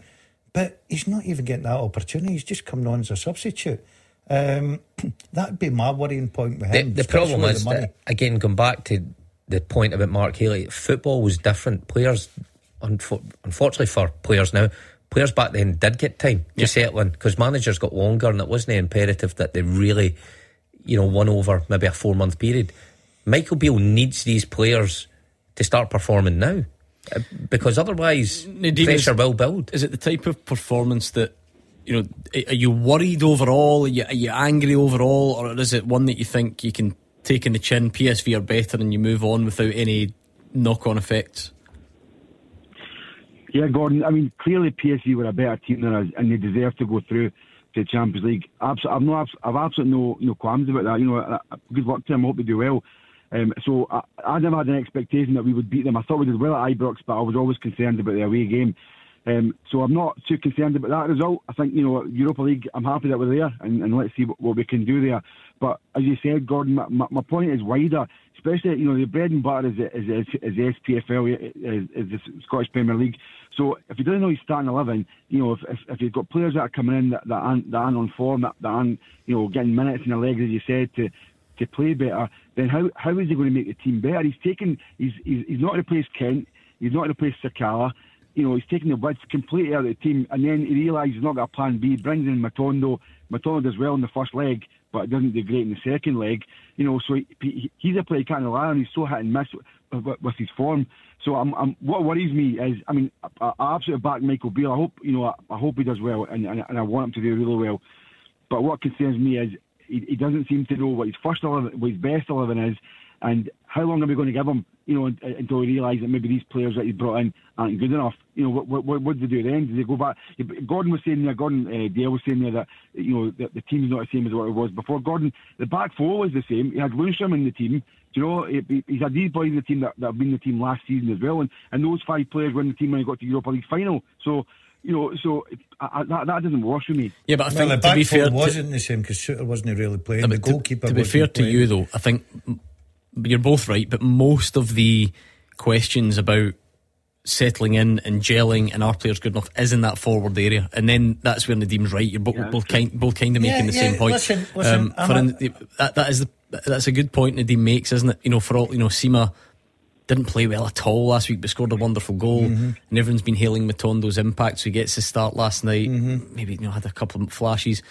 But he's not even getting that opportunity. He's just coming on as a substitute. Um, that'd be my worrying point with The, him. the especially problem is the that, again, going back to the point about Mark Hateley, football was different. Players, unfortunately for players now, players back then did get time to settle in because managers got longer and it wasn't imperative that they really, you know, won over maybe a four month period. Michael Beale needs these players to start performing now uh, because otherwise Nadeem, pressure is- will build. Is it the type of performance that you know? Are you worried overall? Are you, are you angry overall, or is it one that you think you can take in the chin? PSV are better, and you move on without any knock-on effects. Yeah, Gordon. I mean, clearly PSG were a better team than us, and they deserve to go through to the Champions League. Abs- I've no, I've absolutely no, no qualms about that. You know, good luck to them. I hope they do well. Um, so I, I never had an expectation that we would beat them. I thought we did well at Ibrox, but I was always concerned about the away game. Um, so I'm not too concerned about that result. I think you know Europa League. I'm happy that we're there, and, and let's see what, what we can do there. But as you said, Gordon, my, my, my point is wider. Especially, you know, the bread and butter is is, is, is the SPFL, is, is the Scottish Premier League. So if you don't know he's starting eleven, you know, if, if, if you've got players that are coming in that, that aren't that aren't on form, that, that aren't you know getting minutes in the legs, as you said, to to play better, then how how is he going to make the team better? He's taken he's he's, he's not replaced Kent, he's not replaced Sakala. You know, he's taking the width completely out of the team, and then he realises he's not got a plan B. Brings in Matondo. Matondo does well in the first leg, but it doesn't do great in the second leg. You know, so he, he, he's a player you can't rely on. He's so hit and miss with, with, with his form. So I'm, I'm, what worries me is, I mean, I, I absolutely back Michael Beale. I hope, you know, I, I hope he does well, and, and, and I want him to do really well. But what concerns me is he, he doesn't seem to know what his first eleven, what his best eleven is, and how long are we going to give him? You know, un- until we realise that maybe these players that he's brought in aren't good enough. You know, what what, what, what do they do then? Do they go back? Gordon was saying there, Gordon uh, Dalziel was saying there that you know the, the team's not the same as what it was before. Gordon, the back four was the same. He had Lundstram in the team. Do you know, he, he- he's had these boys in the team that, that have been in the team last season as well, and, and those five players were in the team when he got to Europa League final. So. You know, so I, I, that, that doesn't wash with me. Yeah, but I well, think the to back be four fair, wasn't the same because Shooter wasn't really playing. the but to- goalkeeper. To, be wasn't fair to you, though, I think m- you're both right. But most of the questions about settling in and gelling and our players good enough is in that forward area, and then that's where Nadeem's right. You're both, Yeah. both kind both kind of making Yeah, the yeah, same point. listen, listen, I'm for in, that, that is the, that's a good point Nadeem makes, isn't it? You know, for all you know, Sima didn't play well at all last week, but scored a wonderful goal. Mhm. And everyone's been hailing Matondo's impact, so he gets his start last night. Mhm. Maybe you know had a couple of flashes.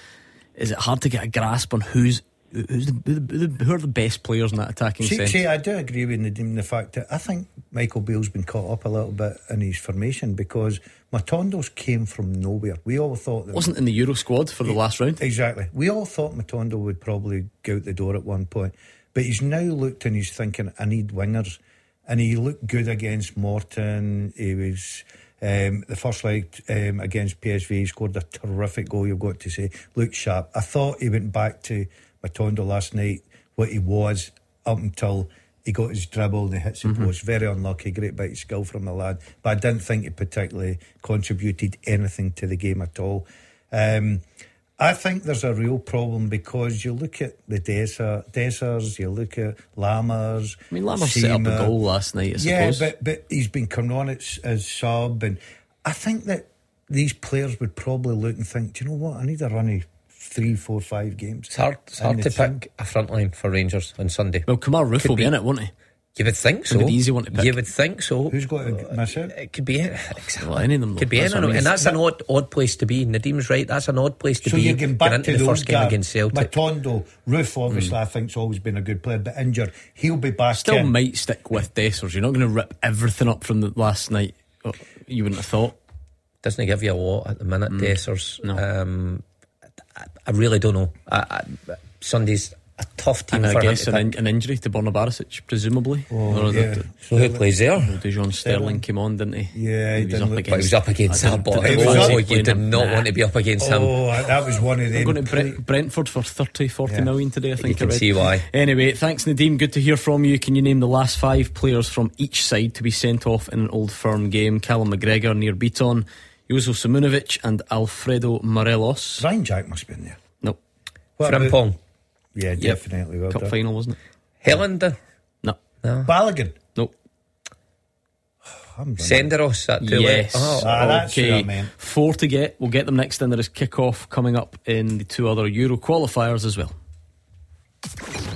Is it hard to get a grasp on who's who's the, who, the, who are the best players in that attacking See, sense? see, I do agree with Nadeem the fact that I think Michael Beale's been caught up a little bit in his formation because Matondo's came from nowhere. We all thought that Wasn't in the Euro squad for the last round. Exactly. We all thought Matondo would probably go out the door at one point, but he's now looked and he's thinking, I need wingers. And he looked good against Morton. He was. Um, the first leg um, against PSV, he scored a terrific goal, you've got to say. Looked sharp. I thought he went back to Matondo last night, what he was up until he got his dribble and he hits the Mhm. post. Very unlucky, great bit of skill from the lad. But I didn't think he particularly contributed anything to the game at all. Um, I think there's a real problem because you look at the Desa, Dessers, you look at Lammers. I mean, Lammers set up a goal last night, I yeah, suppose. but but he's been coming on as, as sub, and I think that these players would probably look and think, do you know what? I need a run of three, four, five games. It's hard, it's hard to team. pick a front line for Rangers on Sunday. Well, Kemar Roofe Could will be, be- in it, won't he? You would think so. It'll be the easy one to pick. You would think so. Who's got to miss out? It could be exactly. Well, any of them. Could be That's any, what I mean. and that's an odd, odd place to be. Nadeem's right. That's an odd place to So be. So you're getting back into to the first game guys. against Celtic. Matondo, Roof, obviously, I think's always been a good player, but injured. He'll be back Still in. might stick with Dessers. You're not going to rip everything up from the last night. Oh, You wouldn't have thought. Doesn't he give you a lot at the minute, Mm. Dessers. No. Um, I, I really don't know. I, I, Sunday's a tough team And for I him guess to an, pick. in, an injury to Borna Barisic, presumably. Oh, yeah. the- So who plays there? Dujon Sterling came on, didn't he? Yeah, he he was up look- against. But he was up against I that didn't- boy. didn't He was Oh, you did him. not Nah. want to be up against him. Oh, that was one of I'm going to Brent, Brentford for 30, 40 Yeah. million today, I think. You can I see why. Anyway, thanks, Nadeem. Good to hear from you. Can you name the last five players from each side to be sent off in an old firm game? Callum McGregor Nir Bitton, Jozo Simunovic, and Alfredo Morelos. Ryan Jack must have been there. No. What about- Frimpong. Yeah, Yep. definitely. Well Cup done. final, wasn't it? Helander. No. No. Balogun. No. I'm Senderos. That too Yes. Oh, Ah, that's what okay. Four to get. We'll get them next in. There is kick-off coming up in the two other Euro qualifiers as well.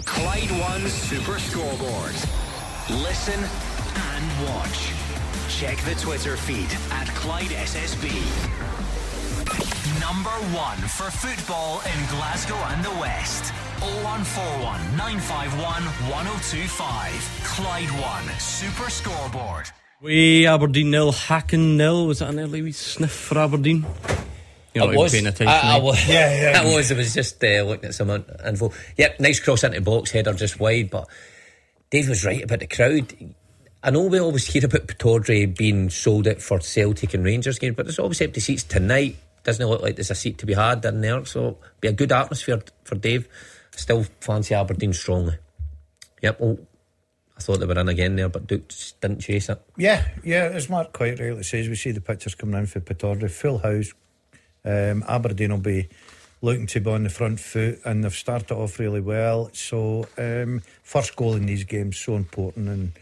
Clyde One Super Scoreboard. Listen and watch. Check the Twitter feed at Clyde SSB. Number one for football in Glasgow and the West. 0141 951 1025. Clyde One Super Scoreboard. We Aberdeen nil, Hacken nil. Was that an early wee sniff for Aberdeen? You're I not even was. paying attention. I, I eh? was. Yeah, yeah. I was. I was just uh, looking at some info. Yep, nice cross into box header just wide, but Dave was right about the crowd. I know we always hear about Pittodrie being sold out for Celtic and Rangers games, but there's always empty seats tonight. Doesn't it look like there's a seat to be had in there, so be a good atmosphere for Dave. Still fancy Aberdeen strongly. Yep. Oh, I thought they were in again there, but didn't chase it. Yeah, yeah, as Mark quite rightly says, we see the pictures coming in for Pittodrie, full house. Um, Aberdeen will be looking to be on the front foot, and they've started off really well. So, um, first goal in these games so important, and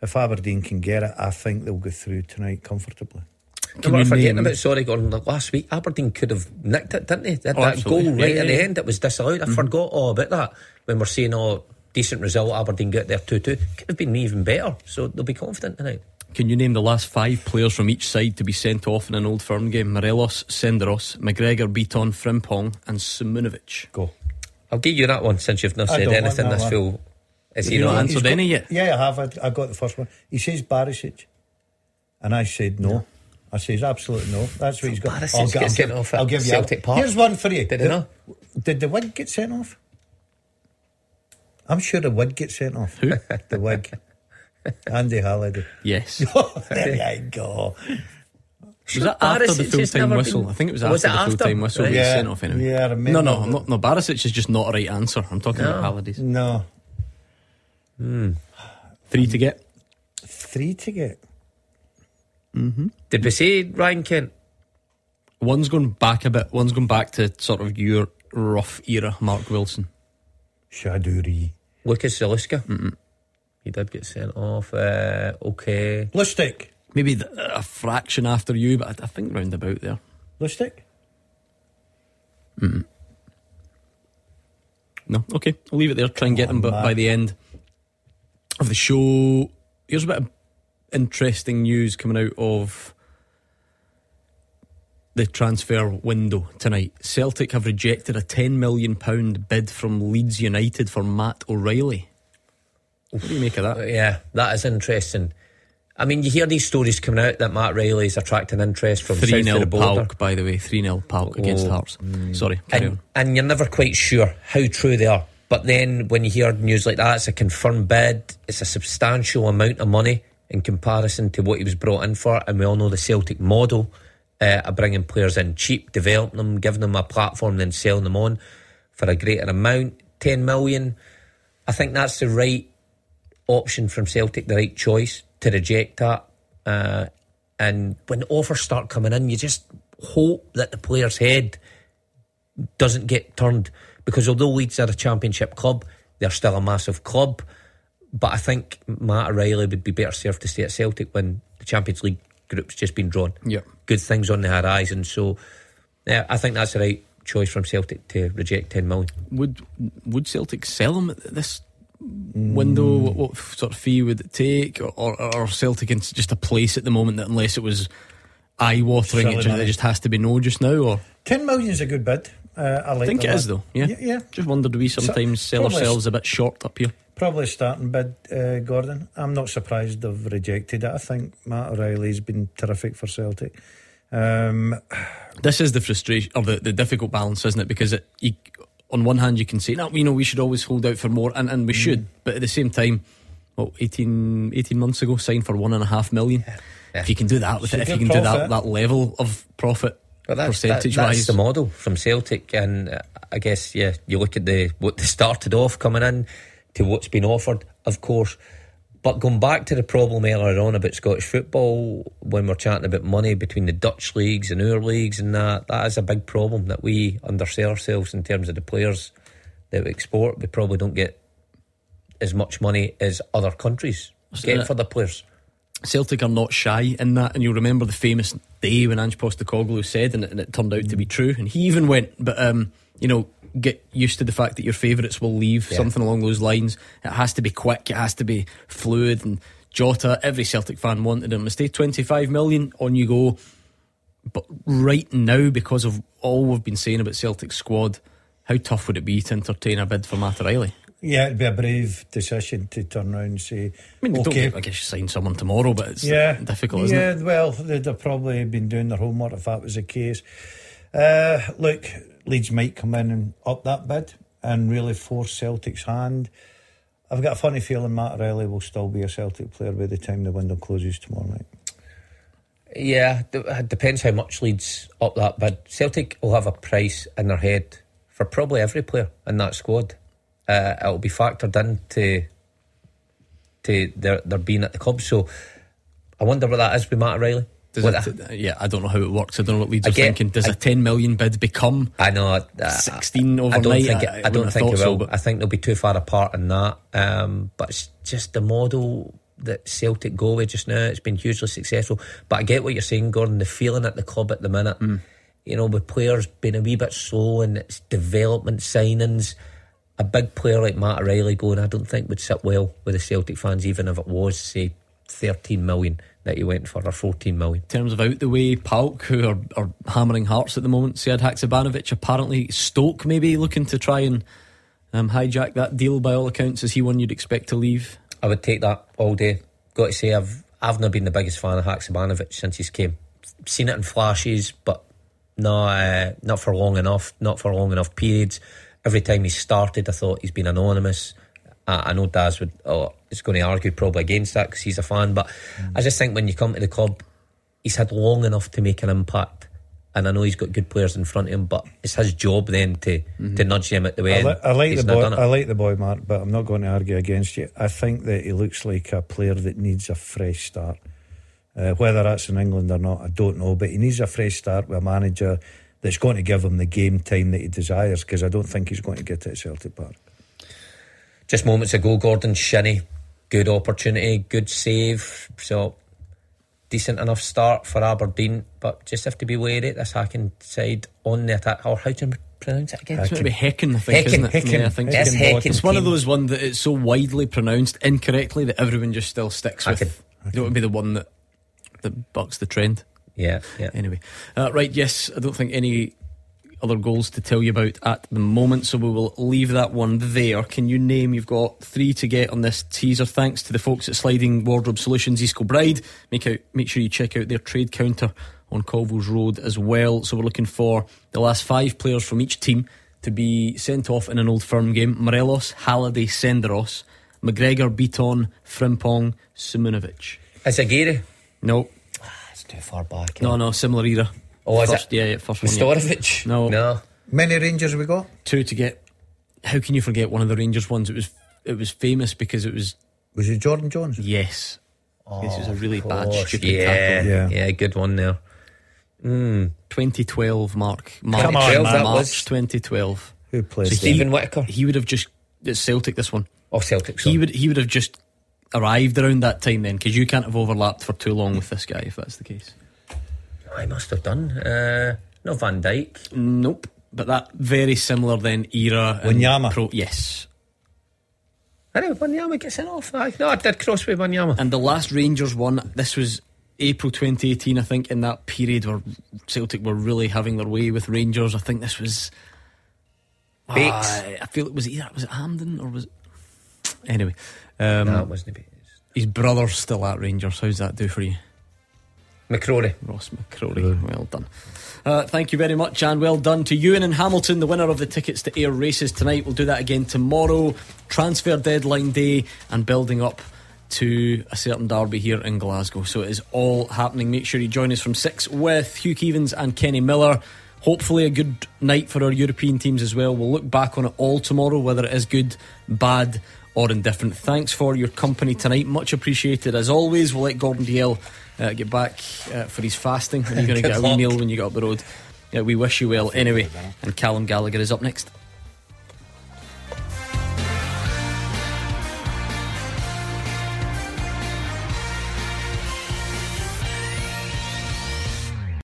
if Aberdeen can get it, I think they'll go through tonight comfortably. Can we're you forgetting name- about sorry, Gordon. Like last week, Aberdeen could have nicked it, didn't they? They Oh, that absolutely. goal right Yeah, at the yeah, yeah. end that was disallowed. I mm-hmm. forgot all about that when we're saying, "Oh, decent result." Aberdeen get there two-two. Could have been even better. So they'll be confident tonight. Can you name the last five players from each side to be sent off in an old firm game? Morelos, Senderos, McGregor, Bitton, Frimpong, and Simunovic. Go. I'll give you that one since you've not I said anything that this full. Is he not not? answered got- any yet? Yeah, I have. I, I got the first one. He says Barisic, and I said no. I says absolutely no. That's what he's got. Barisic I'll, gi- gets I'll sent give, off at I'll give you. Celtic a- Park. Here's one for you. Did he not? Did the wig get sent off? I'm sure the wig get sent off. Who? the wig. Andy Halliday. Yes. Oh, there you go. Was that after the Barisic full time whistle? been- I think it was Was after it the after? full time whistle. Right. Yeah. sent off anyway. Yeah, I remember No, no, that. I'm not, no. Barisic is just not a right answer. I'm talking No. about Hallidays. No. Three to get. Three to get. Did we say Ryan Kent? One's gone back a bit. One's gone back to sort of your rough era, Mark Wilson. Shaduri. Lukasz Zaluska? He did get sent off. Uh, okay. Lustig. Maybe th- a fraction after you, but I, I think round about there. Lustig. No, okay, I'll leave it there. Try and get them, but by the end of the show, here's a bit of interesting news coming out of the transfer window tonight. Celtic have rejected a ten million pound bid from Leeds United for Matt O'Riley. What do you make of that? Yeah, that is interesting. I mean, you hear these stories coming out that Matt Riley's attracting interest from Three south of 0 the border. PAOK, by the way. Three 0 PAOK against Oh, Hearts. Sorry, carry and, on. and you're never quite sure how true they are. But then when you hear news like that, it's a confirmed bid, it's a substantial amount of money in comparison to what he was brought in for. And we all know the Celtic model uh, of bringing players in cheap, developing them, giving them a platform, then selling them on for a greater amount. 10 million, I think that's the right option from Celtic, the right choice to reject that. Uh, and when offers start coming in, you just hope that the player's head doesn't get turned because although Leeds are a championship club, they're still a massive club. But I think Matt O'Riley would be better served to stay at Celtic when the Champions League group's just been drawn. Yep. Good things on the horizon. So yeah, I think that's the right choice from Celtic to reject 10 million. Would would Celtic sell him at this window? What, what sort of fee would it take? Or, or, or Celtic in just a place at the moment that unless it was eye watering, it, just- it just has to be no just now? Or 10 million is a good bid. Uh, I I think it is though. Yeah. Yeah. yeah. Just wondered we sometimes sell ourselves a bit short up here. Probably starting bid, uh, Gordon. I'm not surprised they've rejected it. I think Matt O'Riley's been terrific for Celtic. Um, This is the frustration or the, the difficult balance, isn't it? Because it, you, on one hand, you can say, no, you know, we should always hold out for more, and, and we should. But at the same time, well, 18, 18 months ago, signed for one and a half million. If you can do that with it, if you can do that, that level of profit, But that's, that, percentage that's wise, the model from Celtic, and uh, I guess yeah, you look at the what they started off coming in to what's been offered, of course. But going back to the problem earlier on about Scottish football, when we're chatting about money between the Dutch leagues and our leagues, and that that is a big problem that we undersell ourselves in terms of the players that we export. We probably don't get as much money as other countries get Uh, for the players. Celtic are not shy in that, and you'll remember the famous day when Ange Postecoglou said, and it, and it turned out to be true, and he even went, but um, you know, get used to the fact that your favourites will leave, Yeah. something along those lines. It has to be quick, it has to be fluid, and Jota, every Celtic fan wanted him to stay. Twenty five million on you go, but right now, because of all we've been saying about Celtic squad, how tough would it be to entertain a bid for Matt O'Riley? Yeah, it'd be a brave decision to turn around and say, I mean, don't okay. get- I guess you sign someone tomorrow, but it's yeah, difficult, isn't yeah, it? Yeah, well, they'd have probably been doing their homework if that was the case. Uh, look, Leeds might come in and up that bid and really force Celtic's hand. I've got a funny feeling Matt Riley will still be a Celtic player by the time the window closes tomorrow night. Yeah, it depends how much Leeds up that bid. Celtic will have a price in their head for probably every player in that squad. Uh, it'll be factored into to their their being at the club. So I wonder what that is with Matt Riley. It, yeah, I don't know how it works. I don't know what Leeds I are thinking. Does a 10 million bid become I know. Uh, 16 I overnight? don't think it, I- I I, don't think it so, will. but- I think they'll be too far apart in that. Um, but it's just the model that Celtic go with just now. It's been hugely successful. But I get what you're saying, Gordon. The feeling at the club at the minute, Mm. you know, with players being a wee bit slow and it's development signings. A big player like Matt O'Riley going, I don't think would sit well with the Celtic fans, even if it was say 13 million that he went for or 14 million. in terms of out the way, PAOK, who are, are hammering hearts at the moment, Sead Haksabanovic, apparently Stoke maybe looking to try and um, hijack that deal by all accounts. Is he one you'd expect to leave? I would take that all day. Got to say, I've I've not been the biggest fan of Haksabanovic since he's came. Seen it in flashes, but no, uh, not for long enough. Not for long enough periods. Every time he started, I thought he's been anonymous. I, I know Daz would oh, is going to argue probably against that because he's a fan, but I just think when you come to the club, he's had long enough to make an impact. And I know he's got good players in front of him, but it's his job then to, to nudge them at the way. I, li- I like he's the boy. I like the boy, Mark, but I'm not going to argue against you. I think that he looks like a player that needs a fresh start. Uh, whether that's in England or not, I don't know. But he needs a fresh start with a manager that's going to give him the game time that he desires. Because I don't think he's going to get it at Celtic Park. Just moments ago, Gordon Shinnie, good opportunity, good save. So decent enough start for Aberdeen, but just have to be wary. This Hacken side on the attack. Or how do you pronounce it again? It's maybe Hecken, I think, Hecken, isn't it? Hecken. Yeah, I think Yes, Hecken. Hecken It's one of those one that it's so widely pronounced incorrectly that everyone just still sticks with. Hecken. You don't want to be the one that that bucks the trend. Yeah, yeah. Anyway, uh, right, yes, I don't think any other goals to tell you about at the moment, so we will leave that one there. Can you name? You've got three to get on this teaser. Thanks to the folks at Sliding Wardrobe Solutions, East Kilbride. Make out, make sure you check out their trade counter on Colville's Road as well. So we're looking for the last five players from each team to be sent off in an old firm game. Morelos, Halliday, Senderos, McGregor, Bitton, Frimpong, Simunovic. Is it Gary? No. It's too far back. No, no, similar era. Oh, is first, it? Yeah, yeah, first one. yeah. No, No. Many Rangers we got. two to get. How can you forget one of the Rangers ones? It was it was famous because it was Was it Jordan Jones? yes. this was a really Of bad course, stupid yeah, tackle. Yeah. yeah, good one there. Mm. 2012, Mark. March, Come on, March that was- 2012. Who plays So? Steven Whittaker. He would have just it's Celtic. This one. Oh, Celtic. He would he would have just arrived around that time then because you can't have overlapped for too long with this guy if that's the case. I must have done. Uh, no Van Dijk. Nope. But that very similar then era. and Wanyama. Pro, yes. I know Wanyama gets sent off. Aye. No, I did cross with Wanyama. And the last Rangers one, this was April 2018, I think, in that period where Celtic were really having their way with Rangers. I think this was. Bates. Ah, I feel it was either was it Hampden or was it anyway. Um, no, it wasn't Bates. his brother's still at Rangers. How's that do for you? McCrorie. Ross McCrorie. Well done. Uh, thank you very much, and well done to Ewan and Hamilton, the winner of the tickets to Ayr races tonight. We'll do that again tomorrow. Transfer deadline day and building up to a certain derby here in Glasgow. So it is all happening. Make sure you join us from six with Hugh Keevins and Kenny Miller. Hopefully, a good night for our European teams as well. We'll look back on it all tomorrow, whether it is good, bad, or indifferent. Thanks for your company tonight. Much appreciated. As always, we'll let Gordon Dalziel uh, get back uh, for his fasting. And you're going to get a wee meal when you get up the road. Yeah, we wish you well anyway. And Callum Gallagher is up next.